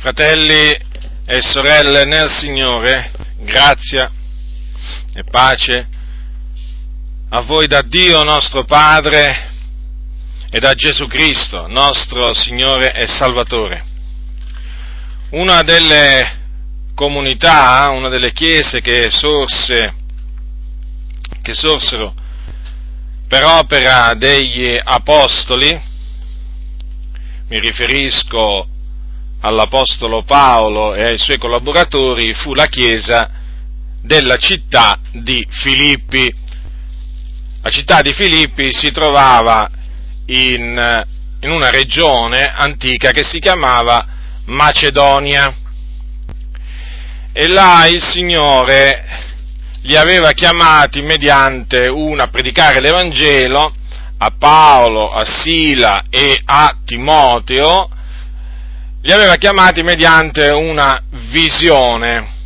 Fratelli e sorelle nel Signore, grazia e pace a voi da Dio nostro Padre e da Gesù Cristo, nostro Signore e Salvatore. Una delle comunità, una delle chiese che sorse, che sorsero per opera degli apostoli, mi riferisco all'Apostolo Paolo e ai suoi collaboratori, fu la chiesa della città di Filippi. La città di Filippi si trovava in, in una regione antica che si chiamava Macedonia e là il Signore li aveva chiamati mediante una a predicare l'Evangelo a Paolo, a Sila e a Timoteo, li aveva chiamati mediante una visione,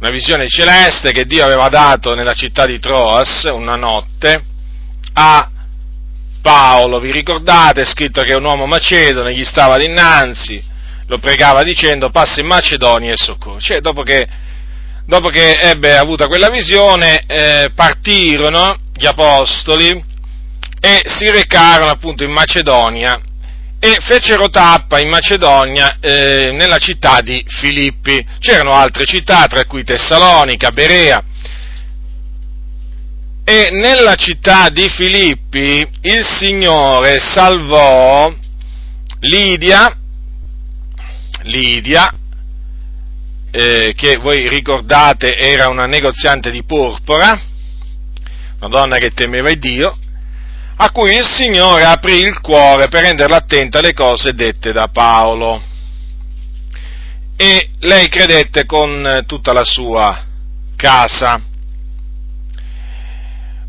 una visione celeste che Dio aveva dato nella città di Troas una notte a Paolo, vi ricordate? È scritto che un uomo macedone gli stava dinanzi, lo pregava dicendo passa in Macedonia e soccorri. Cioè, dopo che, dopo che ebbe avuta quella visione, eh, partirono gli apostoli e si recarono appunto in Macedonia e fecero tappa in Macedonia eh, nella città di Filippi. C'erano altre città, tra cui Tessalonica, Berea. E nella città di Filippi il Signore salvò Lidia, Lidia, eh, che voi ricordate era una negoziante di porpora, una donna che temeva Dio, a cui il Signore aprì il cuore per renderla attenta alle cose dette da Paolo. E lei credette con tutta la sua casa.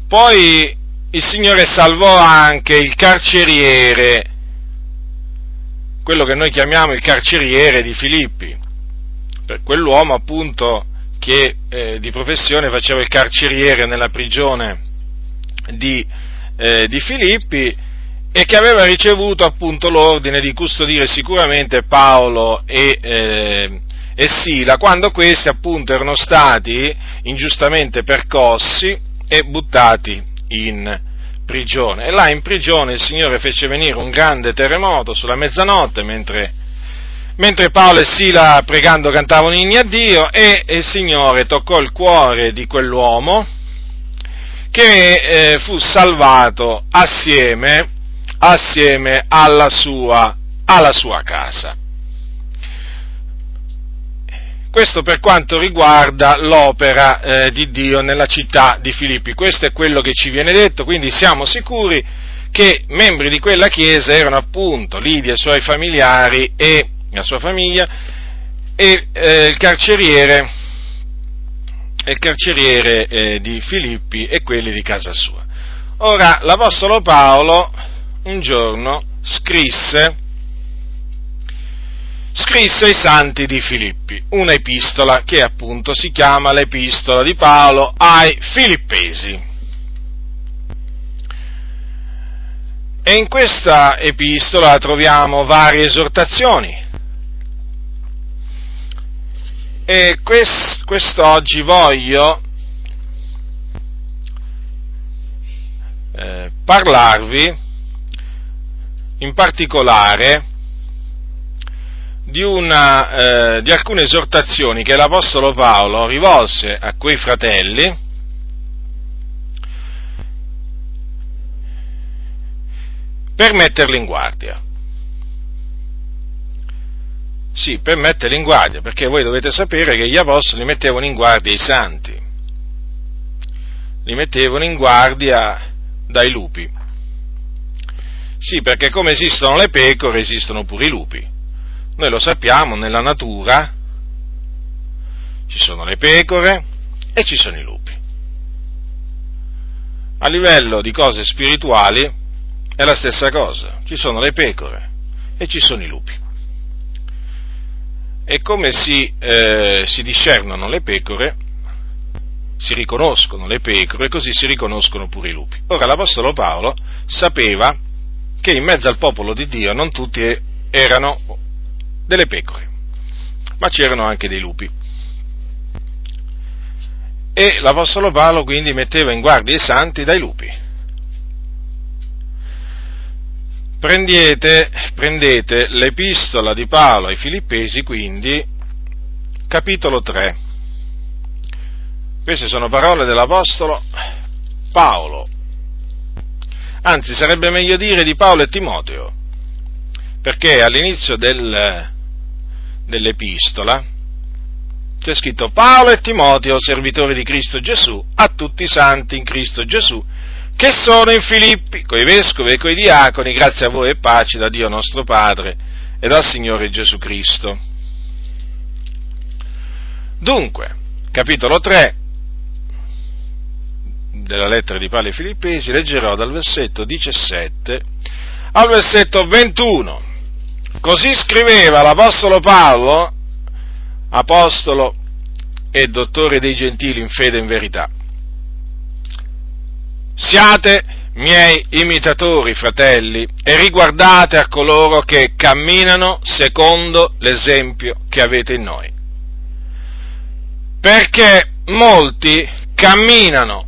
Poi il Signore salvò anche il carceriere, quello che noi chiamiamo il carceriere di Filippi, per quell'uomo appunto che eh, di professione faceva il carceriere nella prigione di eh, di Filippi e che aveva ricevuto appunto l'ordine di custodire sicuramente Paolo e, eh, e Sila quando questi appunto erano stati ingiustamente percossi e buttati in prigione. E là in prigione il Signore fece venire un grande terremoto sulla mezzanotte mentre, mentre Paolo e Sila pregando cantavano inni a Dio e il Signore toccò il cuore di quell'uomo che eh, fu salvato assieme, assieme alla, sua, alla sua casa. Questo per quanto riguarda l'opera eh, di Dio nella città di Filippi. Questo è quello che ci viene detto, quindi siamo sicuri che membri di quella chiesa erano appunto Lidia e i suoi familiari e la sua famiglia e eh, il carceriere il carceriere eh, di Filippi e quelli di casa sua. Ora, l'Apostolo Paolo un giorno scrisse, scrisse ai santi di Filippi una epistola che appunto si chiama l'epistola di Paolo ai Filippesi. E in questa epistola troviamo varie esortazioni E quest, quest'oggi voglio eh, parlarvi in particolare di, una, eh, di alcune esortazioni che l'Apostolo Paolo rivolse a quei fratelli per metterli in guardia. Sì, per metterli in guardia, perché voi dovete sapere che gli apostoli mettevano in guardia i santi, li mettevano in guardia dai lupi. Sì, perché come esistono le pecore, esistono pure i lupi. Noi lo sappiamo, nella natura ci sono le pecore e ci sono i lupi. A livello di cose spirituali è la stessa cosa, ci sono le pecore e ci sono i lupi e come si, eh, si discernono le pecore, si riconoscono le pecore, così si riconoscono pure i lupi. Ora l'Apostolo Paolo sapeva che in mezzo al popolo di Dio non tutti erano delle pecore, ma c'erano anche dei lupi. E l'Apostolo Paolo quindi metteva in guardia i santi dai lupi. Prendete, prendete l'epistola di Paolo ai Filippesi, quindi, capitolo 3. Queste sono parole dell'Apostolo Paolo. Anzi, sarebbe meglio dire di Paolo e Timoteo, perché all'inizio del, dell'epistola c'è scritto Paolo e Timoteo, servitori di Cristo Gesù, a tutti i santi in Cristo Gesù, che sono in Filippi, coi vescovi e coi diaconi, grazie a voi e pace da Dio nostro Padre e dal Signore Gesù Cristo. Dunque, capitolo 3 della lettera di Paolo ai Filippesi, leggerò dal versetto 17 al versetto 21. Così scriveva l'Apostolo Paolo, apostolo e dottore dei gentili in fede e in verità. Siate miei imitatori, fratelli, e riguardate a coloro che camminano secondo l'esempio che avete in noi. Perché molti camminano,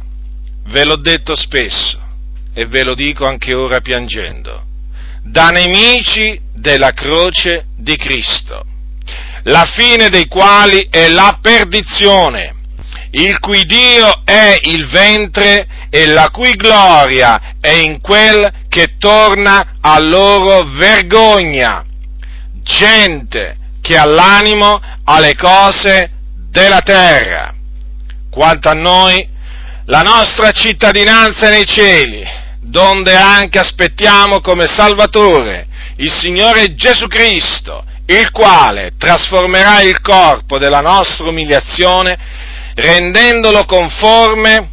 ve l'ho detto spesso, e ve lo dico anche ora piangendo, da nemici della croce di Cristo, la fine dei quali è la perdizione, il cui Dio è il ventre e la cui gloria è in quel che torna a loro vergogna, gente che ha l'animo alle cose della terra. Quanto a noi, la nostra cittadinanza è nei cieli, donde anche aspettiamo come Salvatore il Signore Gesù Cristo, il quale trasformerà il corpo della nostra umiliazione rendendolo conforme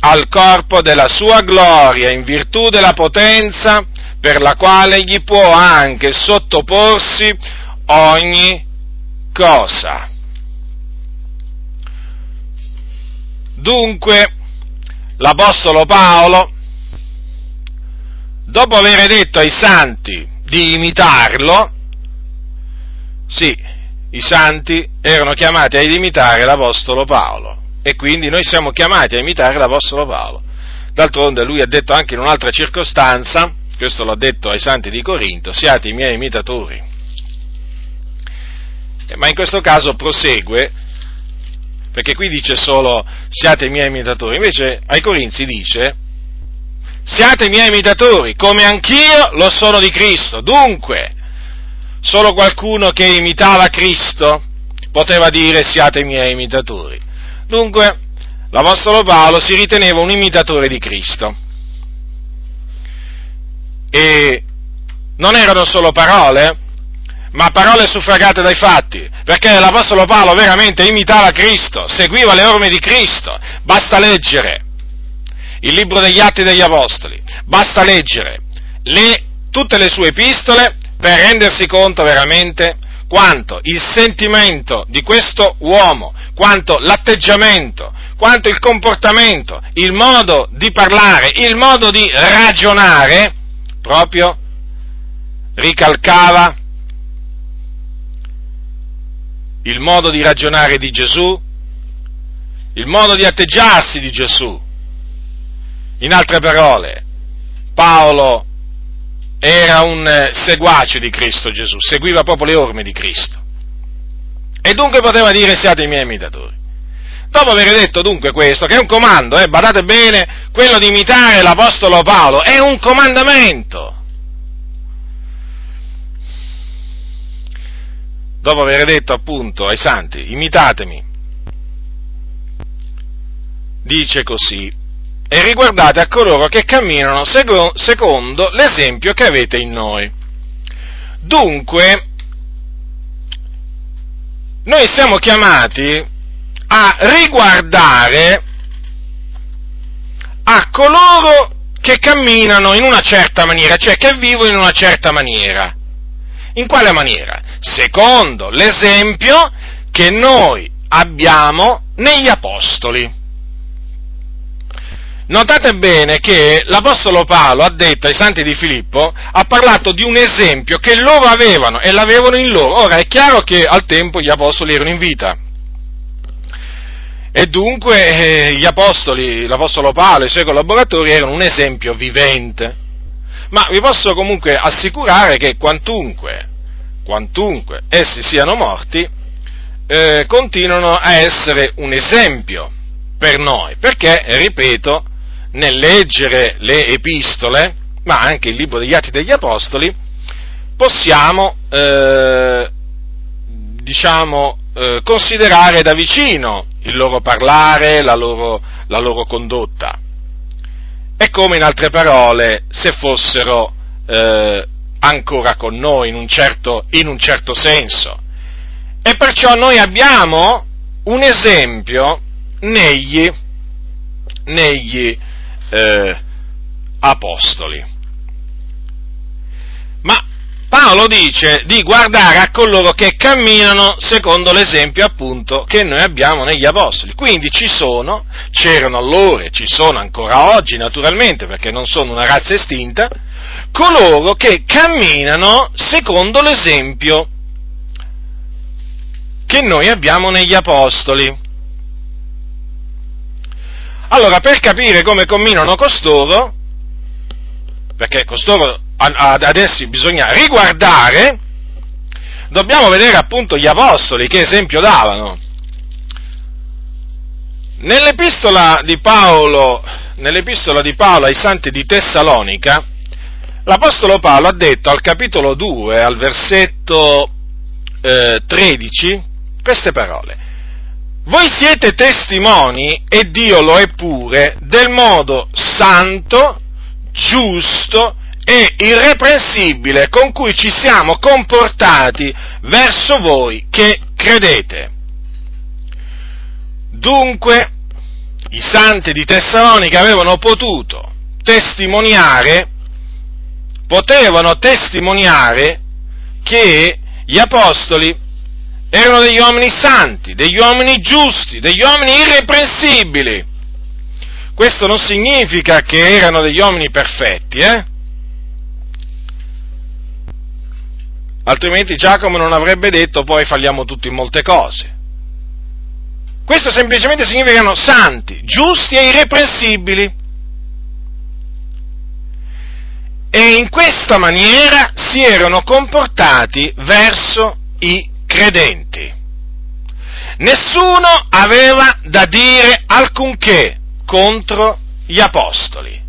al corpo della sua gloria in virtù della potenza per la quale gli può anche sottoporsi ogni cosa. Dunque, l'Apostolo Paolo, dopo aver detto ai santi di imitarlo, sì, i santi erano chiamati ad imitare l'Apostolo Paolo e quindi noi siamo chiamati a imitare l'Apostolo Paolo. D'altronde lui ha detto anche in un'altra circostanza, questo l'ha detto ai santi di Corinto, siate i miei imitatori. Eh, ma in questo caso prosegue, perché qui dice solo siate i miei imitatori, invece ai Corinzi dice siate i miei imitatori, come anch'io lo sono di Cristo. Dunque, Solo qualcuno che imitava Cristo poteva dire siate miei imitatori. Dunque, l'Apostolo Paolo si riteneva un imitatore di Cristo. E non erano solo parole, ma parole suffragate dai fatti, perché l'Apostolo Paolo veramente imitava Cristo, seguiva le orme di Cristo. Basta leggere il libro degli Atti degli Apostoli, basta leggere le, tutte le sue epistole per rendersi conto veramente quanto il sentimento di questo uomo, quanto l'atteggiamento, quanto il comportamento, il modo di parlare, il modo di ragionare, proprio ricalcava il modo di ragionare di Gesù, il modo di atteggiarsi di Gesù. In altre parole, Paolo era un eh, seguace di Cristo Gesù, seguiva proprio le orme di Cristo. E dunque poteva dire siate i miei imitatori. Dopo aver detto dunque questo, che è un comando, eh, badate bene, quello di imitare l'Apostolo Paolo, è un comandamento. Dopo aver detto appunto ai santi, imitatemi, dice così, e riguardate a coloro che camminano secondo l'esempio che avete in noi. Dunque, noi siamo chiamati a riguardare a coloro che camminano in una certa maniera, cioè che vivono in una certa maniera. In quale maniera? Secondo l'esempio che noi abbiamo negli apostoli. Notate bene che l'Apostolo Paolo ha detto ai santi di Filippo, ha parlato di un esempio che loro avevano e l'avevano in loro. Ora è chiaro che al tempo gli Apostoli erano in vita. E dunque eh, gli Apostoli, l'Apostolo Paolo e i suoi collaboratori erano un esempio vivente. Ma vi posso comunque assicurare che quantunque, quantunque essi siano morti, eh, continuano a essere un esempio per noi, perché, ripeto, nel leggere le epistole, ma anche il libro degli Atti degli Apostoli, possiamo, eh, diciamo, eh, considerare da vicino il loro parlare, la loro, la loro, condotta. È come in altre parole se fossero eh, ancora con noi in un, certo, in un certo senso. E perciò noi abbiamo un esempio negli, negli eh, apostoli. Ma Paolo dice di guardare a coloro che camminano secondo l'esempio appunto che noi abbiamo negli apostoli. Quindi ci sono, c'erano allora e ci sono ancora oggi naturalmente perché non sono una razza estinta, coloro che camminano secondo l'esempio che noi abbiamo negli apostoli. Allora, per capire come camminano costoro, perché costoro ad essi bisogna riguardare, dobbiamo vedere appunto gli apostoli che esempio davano. Nell'epistola di Paolo, nell'epistola di Paolo ai santi di Tessalonica, l'Apostolo Paolo ha detto al capitolo 2, al versetto eh, 13, queste parole. Voi siete testimoni, e Dio lo è pure, del modo santo, giusto e irreprensibile con cui ci siamo comportati verso voi che credete. Dunque, i santi di Tessalonica avevano potuto testimoniare, potevano testimoniare che gli apostoli erano degli uomini santi, degli uomini giusti, degli uomini irreprensibili. Questo non significa che erano degli uomini perfetti, eh? Altrimenti Giacomo non avrebbe detto poi falliamo tutti in molte cose. Questo semplicemente significa che erano santi, giusti e irreprensibili. E in questa maniera si erano comportati verso i credenti. Nessuno aveva da dire alcunché contro gli apostoli.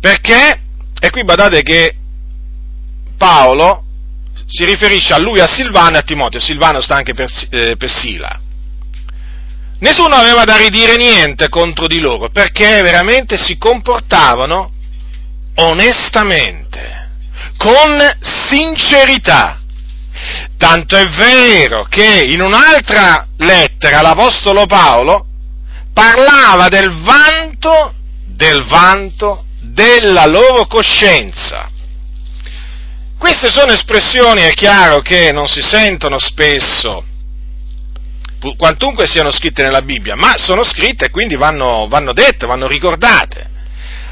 Perché? E qui badate che Paolo si riferisce a lui, a Silvano e a Timoteo. Silvano sta anche per, eh, per Sila. Nessuno aveva da ridire niente contro di loro perché veramente si comportavano onestamente, con sincerità. Tanto è vero che in un'altra lettera l'Apostolo Paolo parlava del vanto, del vanto della loro coscienza. Queste sono espressioni, è chiaro, che non si sentono spesso, quantunque siano scritte nella Bibbia, ma sono scritte e quindi vanno, vanno dette, vanno ricordate.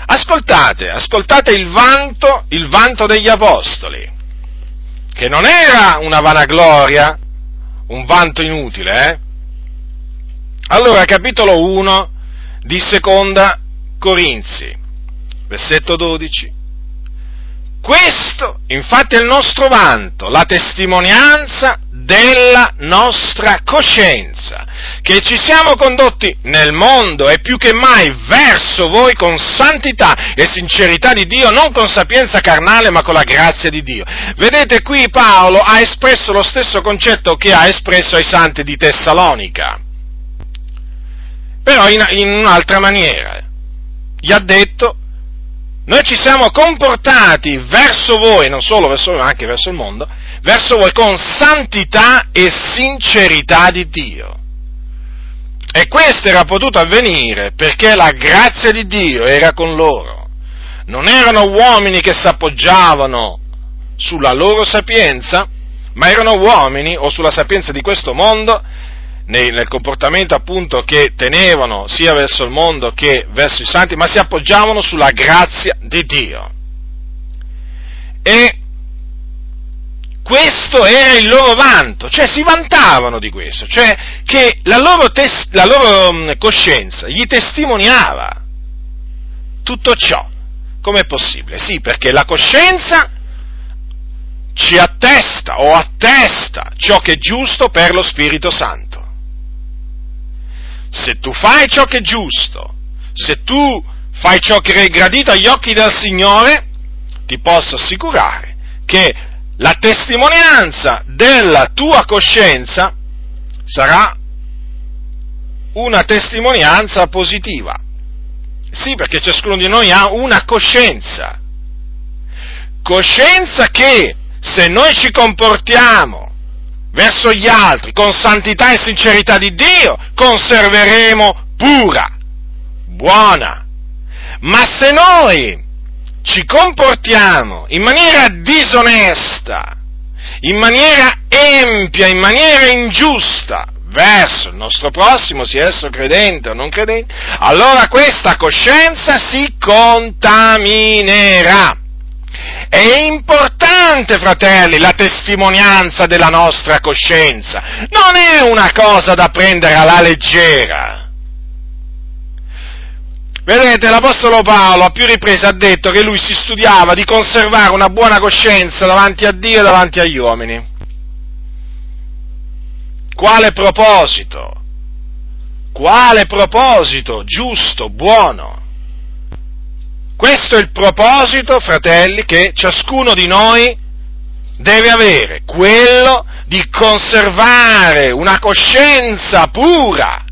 Ascoltate, ascoltate il vanto, il vanto degli Apostoli che non era una vanagloria, un vanto inutile, eh? Allora, capitolo 1 di seconda Corinzi, versetto 12. Questo, infatti, è il nostro vanto, la testimonianza della nostra coscienza, che ci siamo condotti nel mondo e più che mai verso voi con santità e sincerità di Dio, non con sapienza carnale, ma con la grazia di Dio. Vedete qui Paolo ha espresso lo stesso concetto che ha espresso ai santi di Tessalonica, però in, in un'altra maniera. Gli ha detto noi ci siamo comportati verso voi, non solo verso voi, ma anche verso il mondo, verso voi con santità e sincerità di Dio. E questo era potuto avvenire perché la grazia di Dio era con loro. Non erano uomini che si appoggiavano sulla loro sapienza, ma erano uomini, o sulla sapienza di questo mondo, nel comportamento appunto che tenevano sia verso il mondo che verso i santi, ma si appoggiavano sulla grazia di Dio. E questo era il loro vanto, cioè si vantavano di questo, cioè che la loro, tes- la loro mm, coscienza gli testimoniava tutto ciò. Com'è possibile? Sì, perché la coscienza ci attesta o attesta ciò che è giusto per lo Spirito Santo. Se tu fai ciò che è giusto, se tu fai ciò che è gradito agli occhi del Signore, ti posso assicurare che la testimonianza della tua coscienza sarà una testimonianza positiva. Sì, perché ciascuno di noi ha una coscienza. Coscienza che se noi ci comportiamo verso gli altri con santità e sincerità di Dio, conserveremo pura, buona. Ma se noi ci comportiamo in maniera disonesta, in maniera empia, in maniera ingiusta verso il nostro prossimo, sia esso credente o non credente, allora questa coscienza si contaminerà. È importante, fratelli, la testimonianza della nostra coscienza. Non è una cosa da prendere alla leggera. Vedete, l'Apostolo Paolo a più riprese ha detto che lui si studiava di conservare una buona coscienza davanti a Dio e davanti agli uomini. Quale proposito? Quale proposito giusto, buono? Questo è il proposito, fratelli, che ciascuno di noi deve avere, quello di conservare una coscienza pura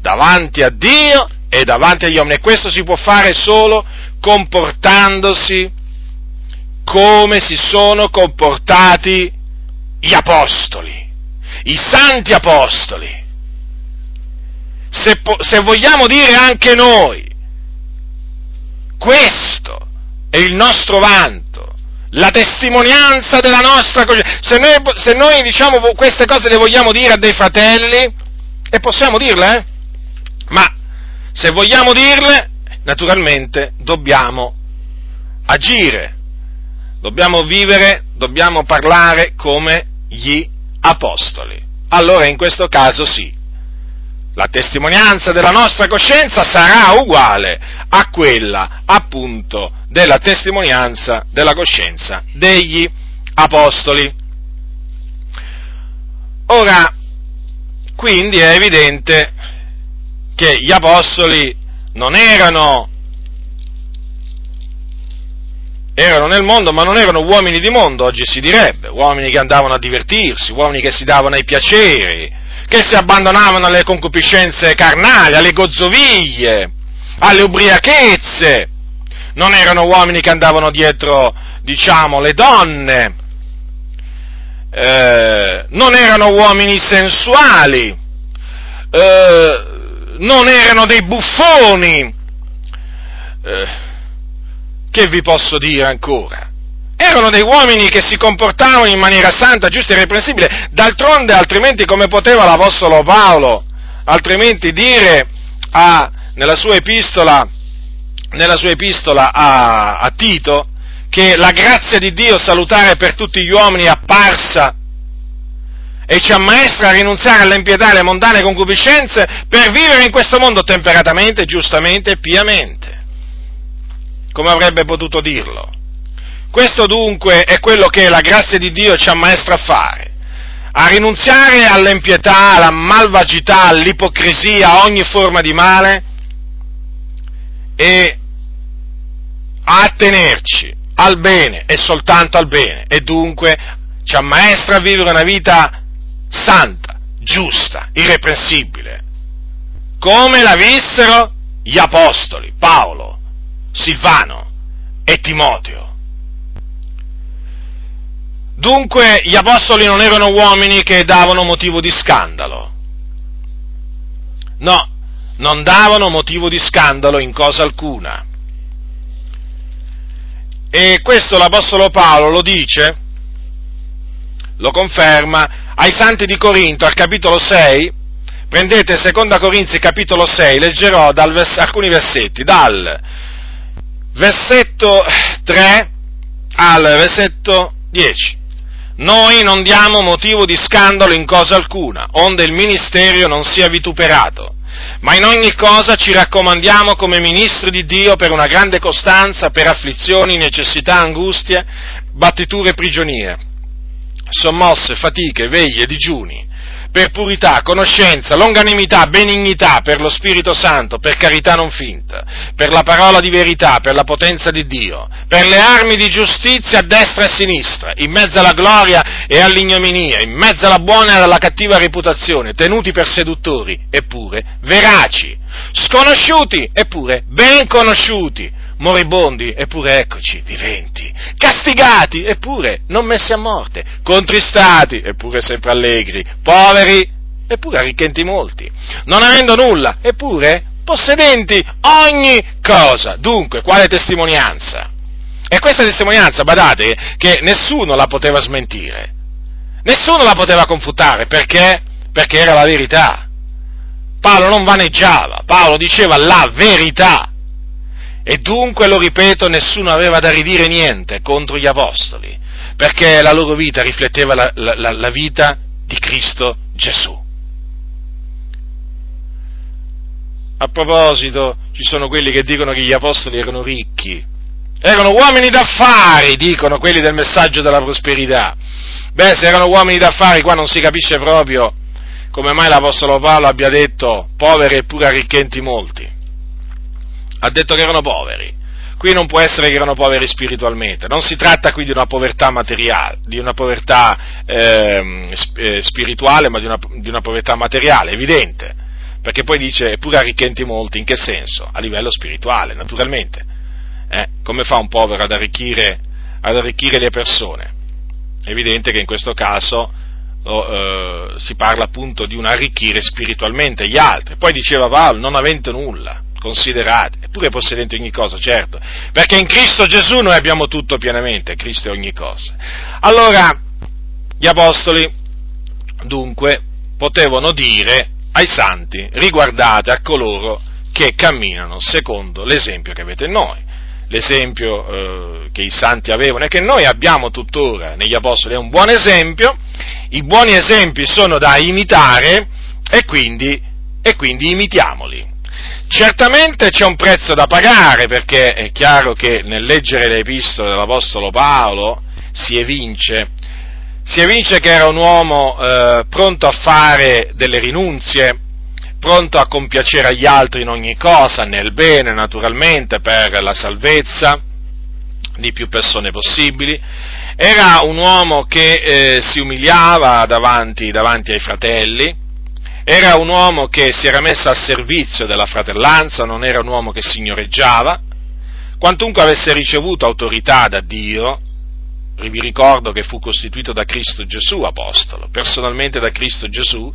davanti a Dio e davanti agli uomini. E questo si può fare solo comportandosi come si sono comportati gli apostoli, i santi apostoli. Se, se vogliamo dire anche noi questo è il nostro vanto, la testimonianza della nostra coscienza. Se noi, se noi diciamo queste cose le vogliamo dire a dei fratelli, e possiamo dirle, eh? ma se vogliamo dirle, naturalmente dobbiamo agire, dobbiamo vivere, dobbiamo parlare come gli apostoli. Allora in questo caso sì, la testimonianza della nostra coscienza sarà uguale a quella appunto della testimonianza della coscienza degli apostoli. Ora, quindi è evidente che gli apostoli non erano, erano nel mondo, ma non erano uomini di mondo, oggi si direbbe, uomini che andavano a divertirsi, uomini che si davano ai piaceri, che si abbandonavano alle concupiscenze carnali, alle gozzoviglie, alle ubriachezze, non erano uomini che andavano dietro, diciamo, le donne, eh, non erano uomini sensuali, eh, non erano dei buffoni, eh, che vi posso dire ancora? Erano dei uomini che si comportavano in maniera santa, giusta e irreprensibile, d'altronde altrimenti come poteva l'Apostolo Paolo altrimenti dire a, nella sua epistola, nella sua epistola a, a Tito che la grazia di Dio salutare per tutti gli uomini è apparsa e ci ammaestra a rinunziare all'impietà e alle mondane concupiscenze per vivere in questo mondo temperatamente, giustamente e piamente. Come avrebbe potuto dirlo? Questo dunque è quello che la grazia di Dio ci ammaestra a fare, a rinunziare all'impietà, alla malvagità, all'ipocrisia, a ogni forma di male e a attenerci al bene e soltanto al bene e dunque ci ammaestra a vivere una vita santa, giusta, irreprensibile, come la vissero gli apostoli Paolo, Silvano e Timoteo. Dunque gli apostoli non erano uomini che davano motivo di scandalo. No, non davano motivo di scandalo in cosa alcuna. E questo l'Apostolo Paolo lo dice, lo conferma, ai santi di Corinto, al capitolo 6, prendete Seconda Corinzi capitolo 6, leggerò vers- alcuni versetti, dal versetto 3 al versetto 10. Noi non diamo motivo di scandalo in cosa alcuna, onde il ministerio non sia vituperato, ma in ogni cosa ci raccomandiamo come ministri di Dio per una grande costanza, per afflizioni, necessità, angustie, battiture, prigionie, sommosse, fatiche, veglie, digiuni, per purità, conoscenza, longanimità, benignità, per lo Spirito Santo, per carità non finta, per la parola di verità, per la potenza di Dio, per le armi di giustizia a destra e a sinistra, in mezzo alla gloria e all'ignominia, in mezzo alla buona e alla cattiva reputazione, tenuti per seduttori, eppure veraci, sconosciuti, eppure ben conosciuti, moribondi, eppure eccoci, viventi, castigati, eppure non messi a morte, contristati, eppure sempre allegri, poveri, eppure arricchenti molti, non avendo nulla, eppure possedenti ogni cosa. Dunque, quale testimonianza? E questa testimonianza, badate, che nessuno la poteva smentire, nessuno la poteva confutare, perché? Perché era la verità. Paolo non vaneggiava, Paolo diceva la verità. E dunque, lo ripeto, nessuno aveva da ridire niente contro gli apostoli, perché la loro vita rifletteva la, la, la vita di Cristo Gesù. A proposito, ci sono quelli che dicono che gli apostoli erano ricchi, erano uomini d'affari, dicono quelli del messaggio della prosperità. Beh, se erano uomini d'affari, qua non si capisce proprio come mai l'Apostolo Paolo abbia detto poveri eppure arricchenti molti ha detto che erano poveri. Qui non può essere che erano poveri spiritualmente, non si tratta qui di una povertà materiale, di una povertà ehm, eh, spirituale, ma di una, di una povertà materiale, evidente, perché poi dice eppure arricchenti molti, in che senso? A livello spirituale, naturalmente. Eh? Come fa un povero ad arricchire, ad arricchire le persone? È evidente che in questo caso oh, eh, si parla appunto di un arricchire spiritualmente gli altri. Poi diceva Paolo, non avente nulla considerate, eppure possedente ogni cosa, certo, perché in Cristo Gesù noi abbiamo tutto pienamente, Cristo è ogni cosa. Allora, gli apostoli, dunque, potevano dire ai santi, riguardate a coloro che camminano secondo l'esempio che avete noi. L'esempio eh, che i santi avevano e che noi abbiamo tuttora negli apostoli è un buon esempio, i buoni esempi sono da imitare e quindi, e quindi imitiamoli. Certamente c'è un prezzo da pagare perché è chiaro che nel leggere le epistole dell'Apostolo Paolo si evince, si evince che era un uomo eh, pronto a fare delle rinunzie, pronto a compiacere agli altri in ogni cosa, nel bene naturalmente, per la salvezza di più persone possibili. Era un uomo che eh, si umiliava davanti, davanti ai fratelli, era un uomo che si era messo a servizio della fratellanza, non era un uomo che signoreggiava, quantunque avesse ricevuto autorità da Dio, vi ricordo che fu costituito da Cristo Gesù apostolo, personalmente da Cristo Gesù,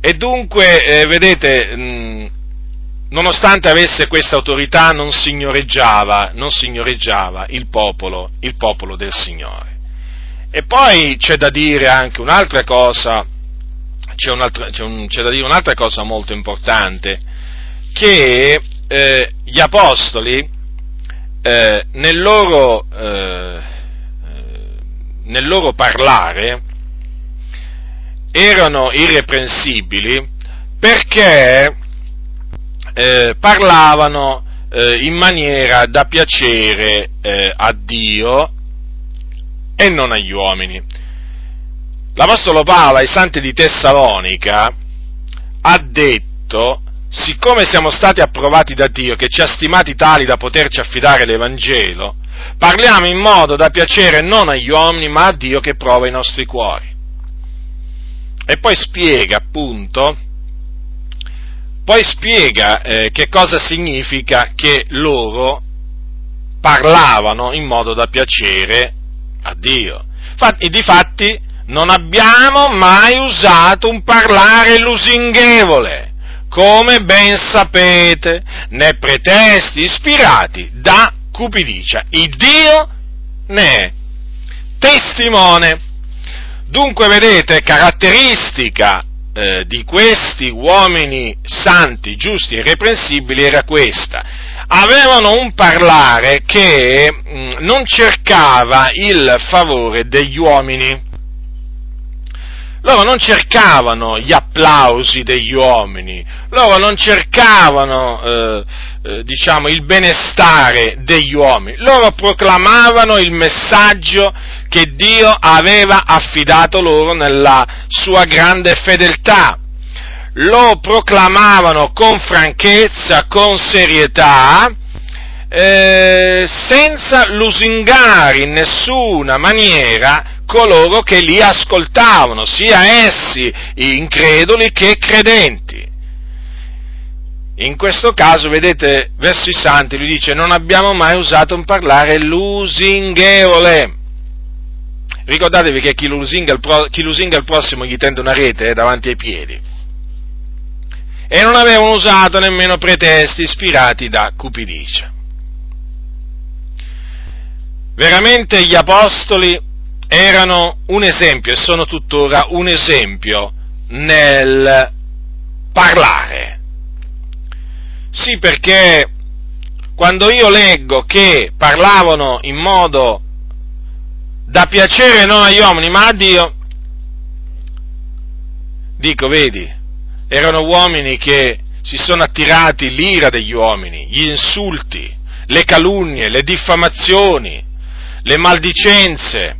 e dunque, eh, vedete, mh, nonostante avesse questa autorità, non signoreggiava, non signoreggiava il popolo, il popolo del Signore. E poi c'è da dire anche un'altra cosa c'è, c'è, un, c'è da dire un'altra cosa molto importante, che eh, gli apostoli eh, nel, loro, eh, nel loro parlare erano irreprensibili perché eh, parlavano eh, in maniera da piacere eh, a Dio e non agli uomini. L'Apostolo Paolo ai santi di Tessalonica ha detto, siccome siamo stati approvati da Dio, che ci ha stimati tali da poterci affidare l'Evangelo, parliamo in modo da piacere non agli uomini, ma a Dio che prova i nostri cuori. E poi spiega appunto, poi spiega eh, che cosa significa che loro parlavano in modo da piacere a Dio. Infatti, difatti, non abbiamo mai usato un parlare lusinghevole, come ben sapete, né pretesti ispirati da cupidicia. Il Dio ne è testimone. Dunque, vedete, caratteristica eh, di questi uomini santi, giusti e irreprensibili era questa. Avevano un parlare che mh, mm, non cercava il favore degli uomini. Loro non cercavano gli applausi degli uomini, loro non cercavano, eh, eh, diciamo, il benestare degli uomini, loro proclamavano il messaggio che Dio aveva affidato loro nella sua grande fedeltà. Lo proclamavano con franchezza, con serietà, eh, senza lusingare in nessuna maniera coloro che li ascoltavano, sia essi increduli che credenti. In questo caso, vedete, verso i santi lui dice non abbiamo mai usato un parlare lusinghevole Ricordatevi che chi lusinga, il, pro, chi lusinga il prossimo gli tende una rete eh, davanti ai piedi. E non avevano usato nemmeno pretesti ispirati da cupidicia. Veramente gli apostoli erano un esempio e sono tuttora un esempio nel parlare. Sì, perché quando io leggo che parlavano in modo da piacere non agli uomini, ma a Dio, dico, vedi, erano uomini che si sono attirati l'ira degli uomini, gli insulti, le calunnie, le diffamazioni, le maldicenze,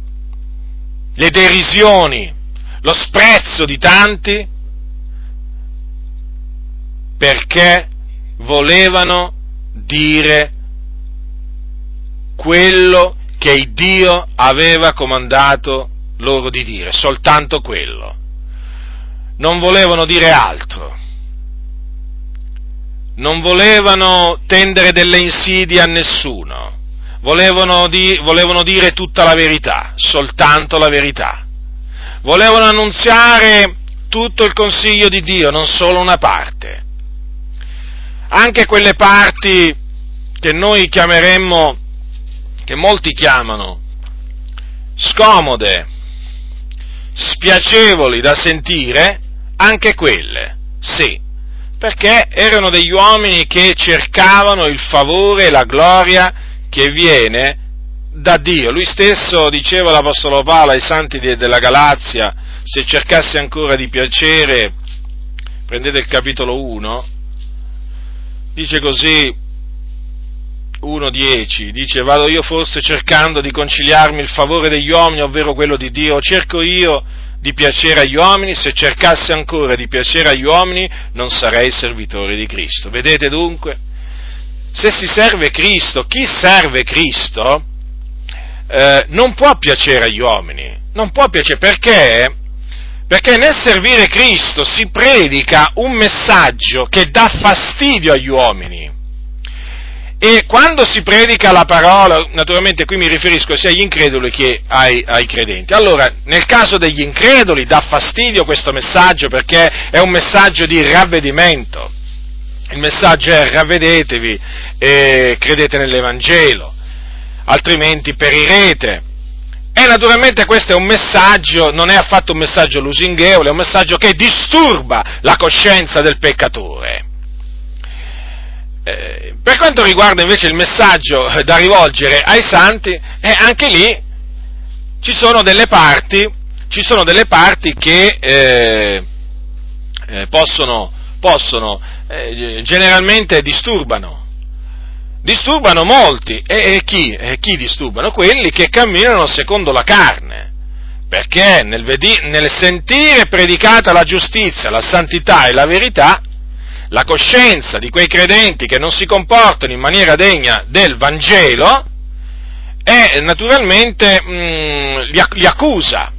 le derisioni, lo sprezzo di tanti, perché volevano dire quello che Dio aveva comandato loro di dire, soltanto quello. Non volevano dire altro. Non volevano tendere delle insidie a nessuno. Volevano, di, volevano dire tutta la verità, soltanto la verità. Volevano annunziare tutto il consiglio di Dio, non solo una parte. Anche quelle parti che noi chiameremmo che molti chiamano scomode, spiacevoli da sentire, anche quelle, sì, perché erano degli uomini che cercavano il favore e la gloria che viene da Dio. Lui stesso diceva l'Apostolo Paolo ai santi della Galazia, se cercasse ancora di piacere, prendete il capitolo 1, dice così, 1.10 dice vado io forse cercando di conciliarmi il favore degli uomini, ovvero quello di Dio, cerco io di piacere agli uomini, se cercassi ancora di piacere agli uomini non sarei servitore di Cristo. Vedete dunque? Se si serve Cristo, chi serve Cristo eh, non può piacere agli uomini, non può piacere perché? Perché nel servire Cristo si predica un messaggio che dà fastidio agli uomini e quando si predica la parola, naturalmente qui mi riferisco sia agli increduli che ai, ai, credenti. Allora, nel caso degli increduli dà fastidio questo messaggio perché è un messaggio di ravvedimento. Il messaggio è ravvedetevi e credete nell'Evangelo, altrimenti perirete. E naturalmente questo è un messaggio, non è affatto un messaggio lusinghevole, è un messaggio che disturba la coscienza del peccatore. Eh, per quanto riguarda invece il messaggio da rivolgere ai santi, eh, anche lì ci sono delle parti, sono delle parti che eh, eh possono, possono eh, generalmente disturbano. Disturbano molti. E, e chi? E chi disturbano? Quelli che camminano secondo la carne perché nel, vedi- nel, sentire predicata la giustizia, la santità e la verità, la coscienza di quei credenti che non si comportano in maniera degna del Vangelo e naturalmente mh, mm, li, li accusa,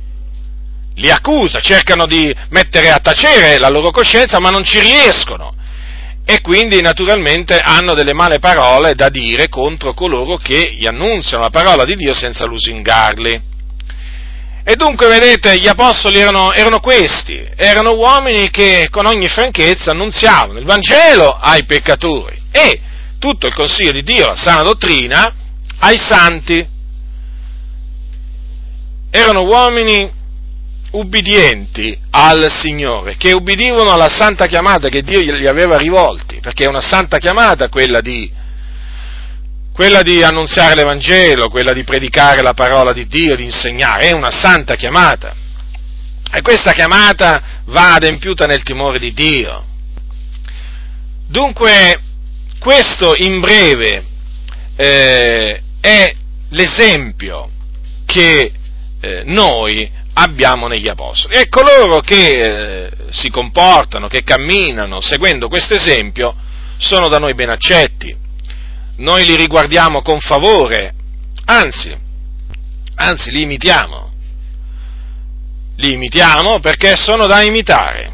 li accusa, cercano di mettere a tacere la loro coscienza ma non ci riescono e quindi naturalmente hanno delle male parole da dire contro coloro che gli annunziano la parola di Dio senza lusingarli. E dunque, vedete, gli apostoli erano, erano, questi, erano uomini che con ogni franchezza annunziavano il Vangelo ai peccatori e tutto il consiglio di Dio, la sana dottrina, ai santi. Erano uomini ubbidienti al Signore, che ubbidivano alla santa chiamata che Dio gli aveva rivolti, perché è una santa chiamata quella di, quella di annunziare l'Evangelo, quella di predicare la parola di Dio, di insegnare, è una santa chiamata. E questa chiamata va adempiuta nel timore di Dio. Dunque, questo in breve eh, è l'esempio che eh, noi abbiamo negli apostoli. E coloro che eh, si comportano, che camminano seguendo questo esempio, sono da noi ben accetti. Noi li riguardiamo con favore, anzi, anzi li imitiamo. Li imitiamo perché sono da imitare.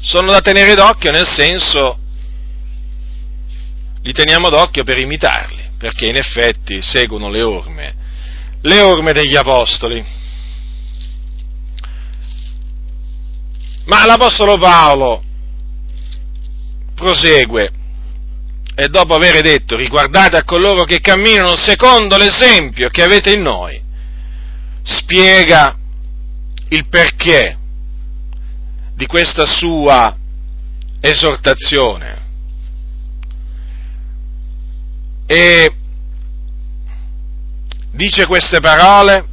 Sono da tenere d'occhio nel senso, li teniamo d'occhio per imitarli, perché in effetti seguono le orme le orme degli apostoli. Ma l'apostolo Paolo prosegue e dopo aver detto riguardate a coloro che camminano secondo l'esempio che avete in noi, spiega il perché di questa sua esortazione. E dice queste parole,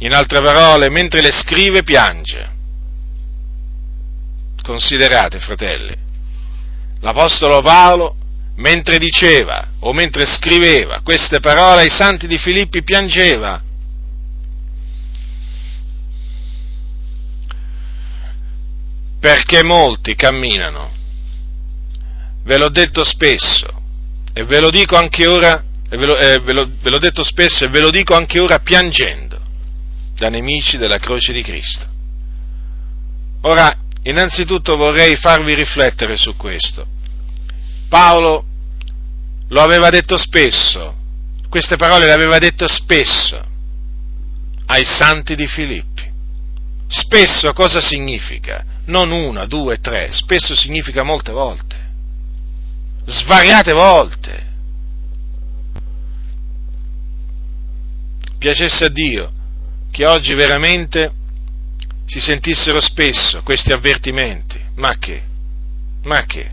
in altre parole, mentre le scrive piange. Considerate, fratelli, l'Apostolo Paolo, mentre diceva o mentre scriveva queste parole ai santi di Filippi, piangeva. Perché molti camminano, ve l'ho detto spesso e ve lo dico anche ora e ve, lo, eh, ve, lo, ve l'ho detto spesso e ve lo dico anche ora piangendo, da nemici della croce di Cristo. Ora, innanzitutto vorrei farvi riflettere su questo. Paolo lo aveva detto spesso, queste parole le aveva dette spesso ai santi di Filippi. Spesso cosa significa? Non una, due, tre, spesso significa molte volte, svariate volte. Piacesse a Dio che oggi veramente si sentissero spesso questi avvertimenti. Ma che? Ma che?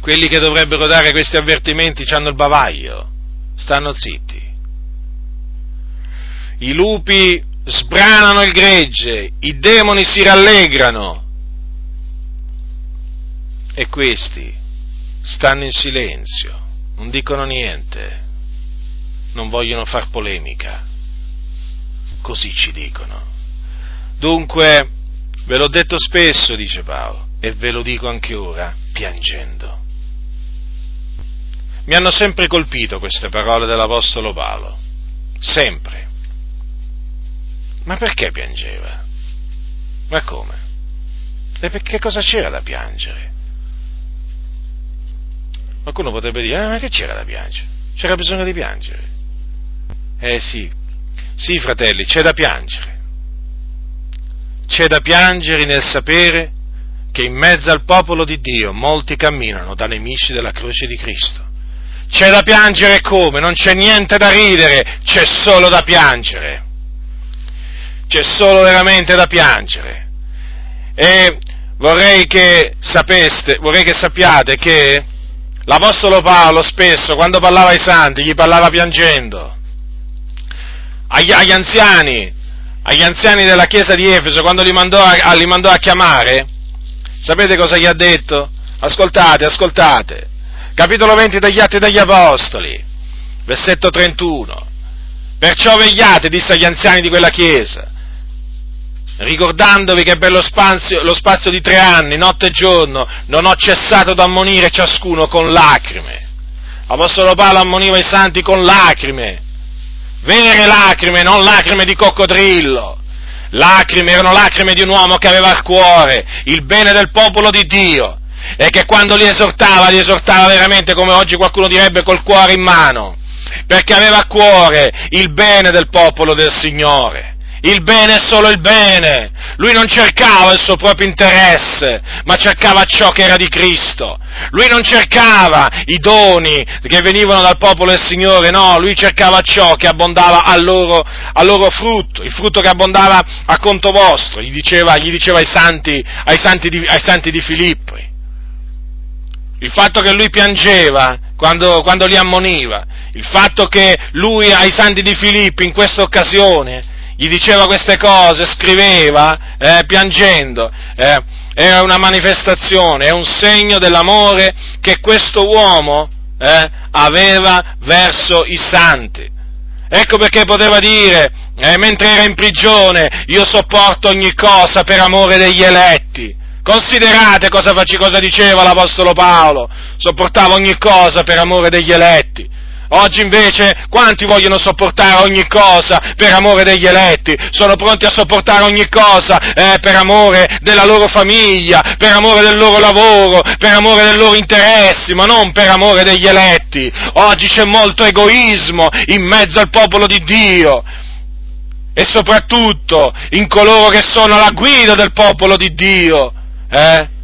Quelli che dovrebbero dare questi avvertimenti hanno il bavaglio, stanno zitti. I lupi sbranano il gregge, i demoni si rallegrano e questi stanno in silenzio, non dicono niente non vogliono far polemica. Così ci dicono. Dunque, ve l'ho detto spesso, dice Paolo, e ve lo dico anche ora, piangendo. Mi hanno sempre colpito queste parole dell'Apostolo Paolo, sempre. Ma perché piangeva? Ma come? E perché cosa c'era da piangere? Qualcuno potrebbe dire, eh, ma che c'era da piangere? C'era bisogno di piangere. Eh sì, sì fratelli, c'è da piangere. C'è da piangere nel sapere che in mezzo al popolo di Dio molti camminano da nemici della croce di Cristo. C'è da piangere come? Non c'è niente da ridere, c'è solo da piangere. C'è solo veramente da piangere. E vorrei che sapeste, vorrei che sappiate che l'Apostolo Paolo spesso quando parlava ai santi gli parlava piangendo agli, agli anziani, agli anziani della chiesa di Efeso, quando li mandò, a, li mandò a chiamare, sapete cosa gli ha detto? Ascoltate, ascoltate. Capitolo 20 degli Atti degli Apostoli, versetto 31. Perciò vegliate, disse agli anziani di quella chiesa, ricordandovi che per lo spazio, lo spazio di tre anni, notte e giorno, non ho cessato d'ammonire ciascuno con lacrime. Apostolo Paolo ammoniva i santi con lacrime, vere lacrime, non lacrime di coccodrillo. Lacrime erano lacrime di un uomo che aveva al cuore il bene del popolo di Dio e che quando li esortava, li esortava veramente come oggi qualcuno direbbe col cuore in mano, perché aveva a cuore il bene del popolo del Signore il bene è solo il bene. Lui non cercava il suo proprio interesse, ma cercava ciò che era di Cristo. Lui non cercava i doni che venivano dal popolo del Signore, no, lui cercava ciò che abbondava al loro, al loro frutto, il frutto che abbondava a conto vostro, gli diceva, gli diceva ai, santi, ai, santi di, ai santi di Filippi. Il fatto che lui piangeva quando, quando li ammoniva, il fatto che lui ai santi di Filippi in questa occasione gli diceva queste cose, scriveva, eh, piangendo, eh, era una manifestazione, è un segno dell'amore che questo uomo eh, aveva verso i santi. Ecco perché poteva dire, eh, mentre era in prigione, io sopporto ogni cosa per amore degli eletti. Considerate cosa, cosa diceva l'Apostolo Paolo, sopportava ogni cosa per amore degli eletti. Oggi invece quanti vogliono sopportare ogni cosa per amore degli eletti? Sono pronti a sopportare ogni cosa eh, per amore della loro famiglia, per amore del loro lavoro, per amore dei loro interessi, ma non per amore degli eletti. Oggi c'è molto egoismo in mezzo al popolo di Dio e soprattutto in coloro che sono alla guida del popolo di Dio. Eh?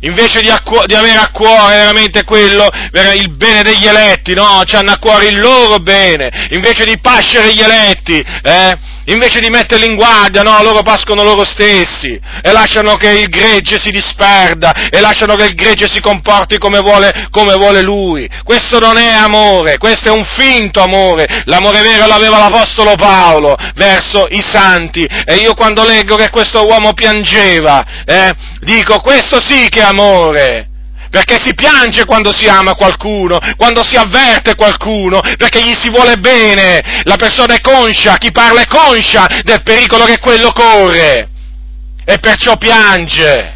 Invece di, accu- di, avere a cuore veramente quello, il bene degli eletti, no, hanno a cuore il loro bene, invece di pascere gli eletti, eh, invece di metterli in guardia, no, loro pascono loro stessi e lasciano che il gregge si disperda e lasciano che il gregge si comporti come vuole, come vuole lui. Questo non è amore, questo è un finto amore. L'amore vero l'aveva l'Apostolo Paolo verso i santi e io quando leggo che questo uomo piangeva, eh, dico questo sì che è amore perché si piange quando si ama qualcuno, quando si avverte qualcuno, perché gli si vuole bene, la persona è conscia, chi parla è conscia del pericolo che quello corre e perciò piange.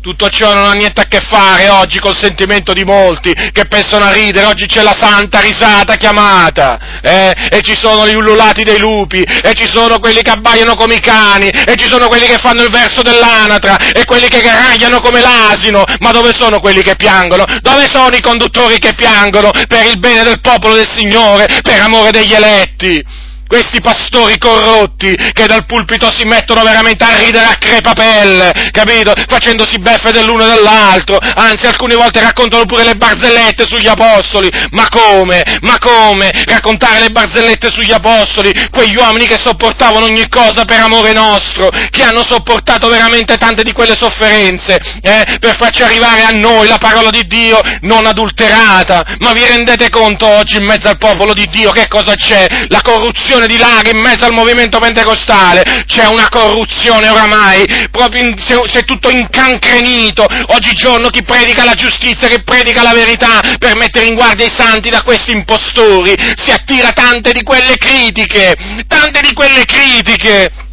Tutto ciò non ha niente a che fare oggi col sentimento di molti che pensano a ridere, oggi c'è la santa risata chiamata, eh? e ci sono gli ululati dei lupi, e ci sono quelli che abbaiano come i cani, e ci sono quelli che fanno il verso dell'anatra, e quelli che garragliano come l'asino, ma dove sono quelli che piangono? Dove sono i conduttori che piangono per il bene del popolo del Signore, per amore degli eletti? Questi pastori corrotti che dal pulpito si mettono veramente a ridere a crepapelle, capito? Facendosi beffe dell'uno e dell'altro, anzi alcune volte raccontano pure le barzellette sugli apostoli, ma come? Ma come? Raccontare le barzellette sugli apostoli, quegli uomini che sopportavano ogni cosa per amore nostro, che hanno sopportato veramente tante di quelle sofferenze, eh, per farci arrivare a noi la parola di Dio non adulterata, ma vi rendete conto oggi in mezzo al popolo di Dio che cosa c'è? La corruzione corruzione di laga in mezzo al movimento pentecostale, c'è una corruzione oramai, proprio in, si, è tutto incancrenito, oggigiorno chi predica la giustizia, chi predica la verità per mettere in guardia i santi da questi impostori, si attira tante di quelle critiche, tante di quelle critiche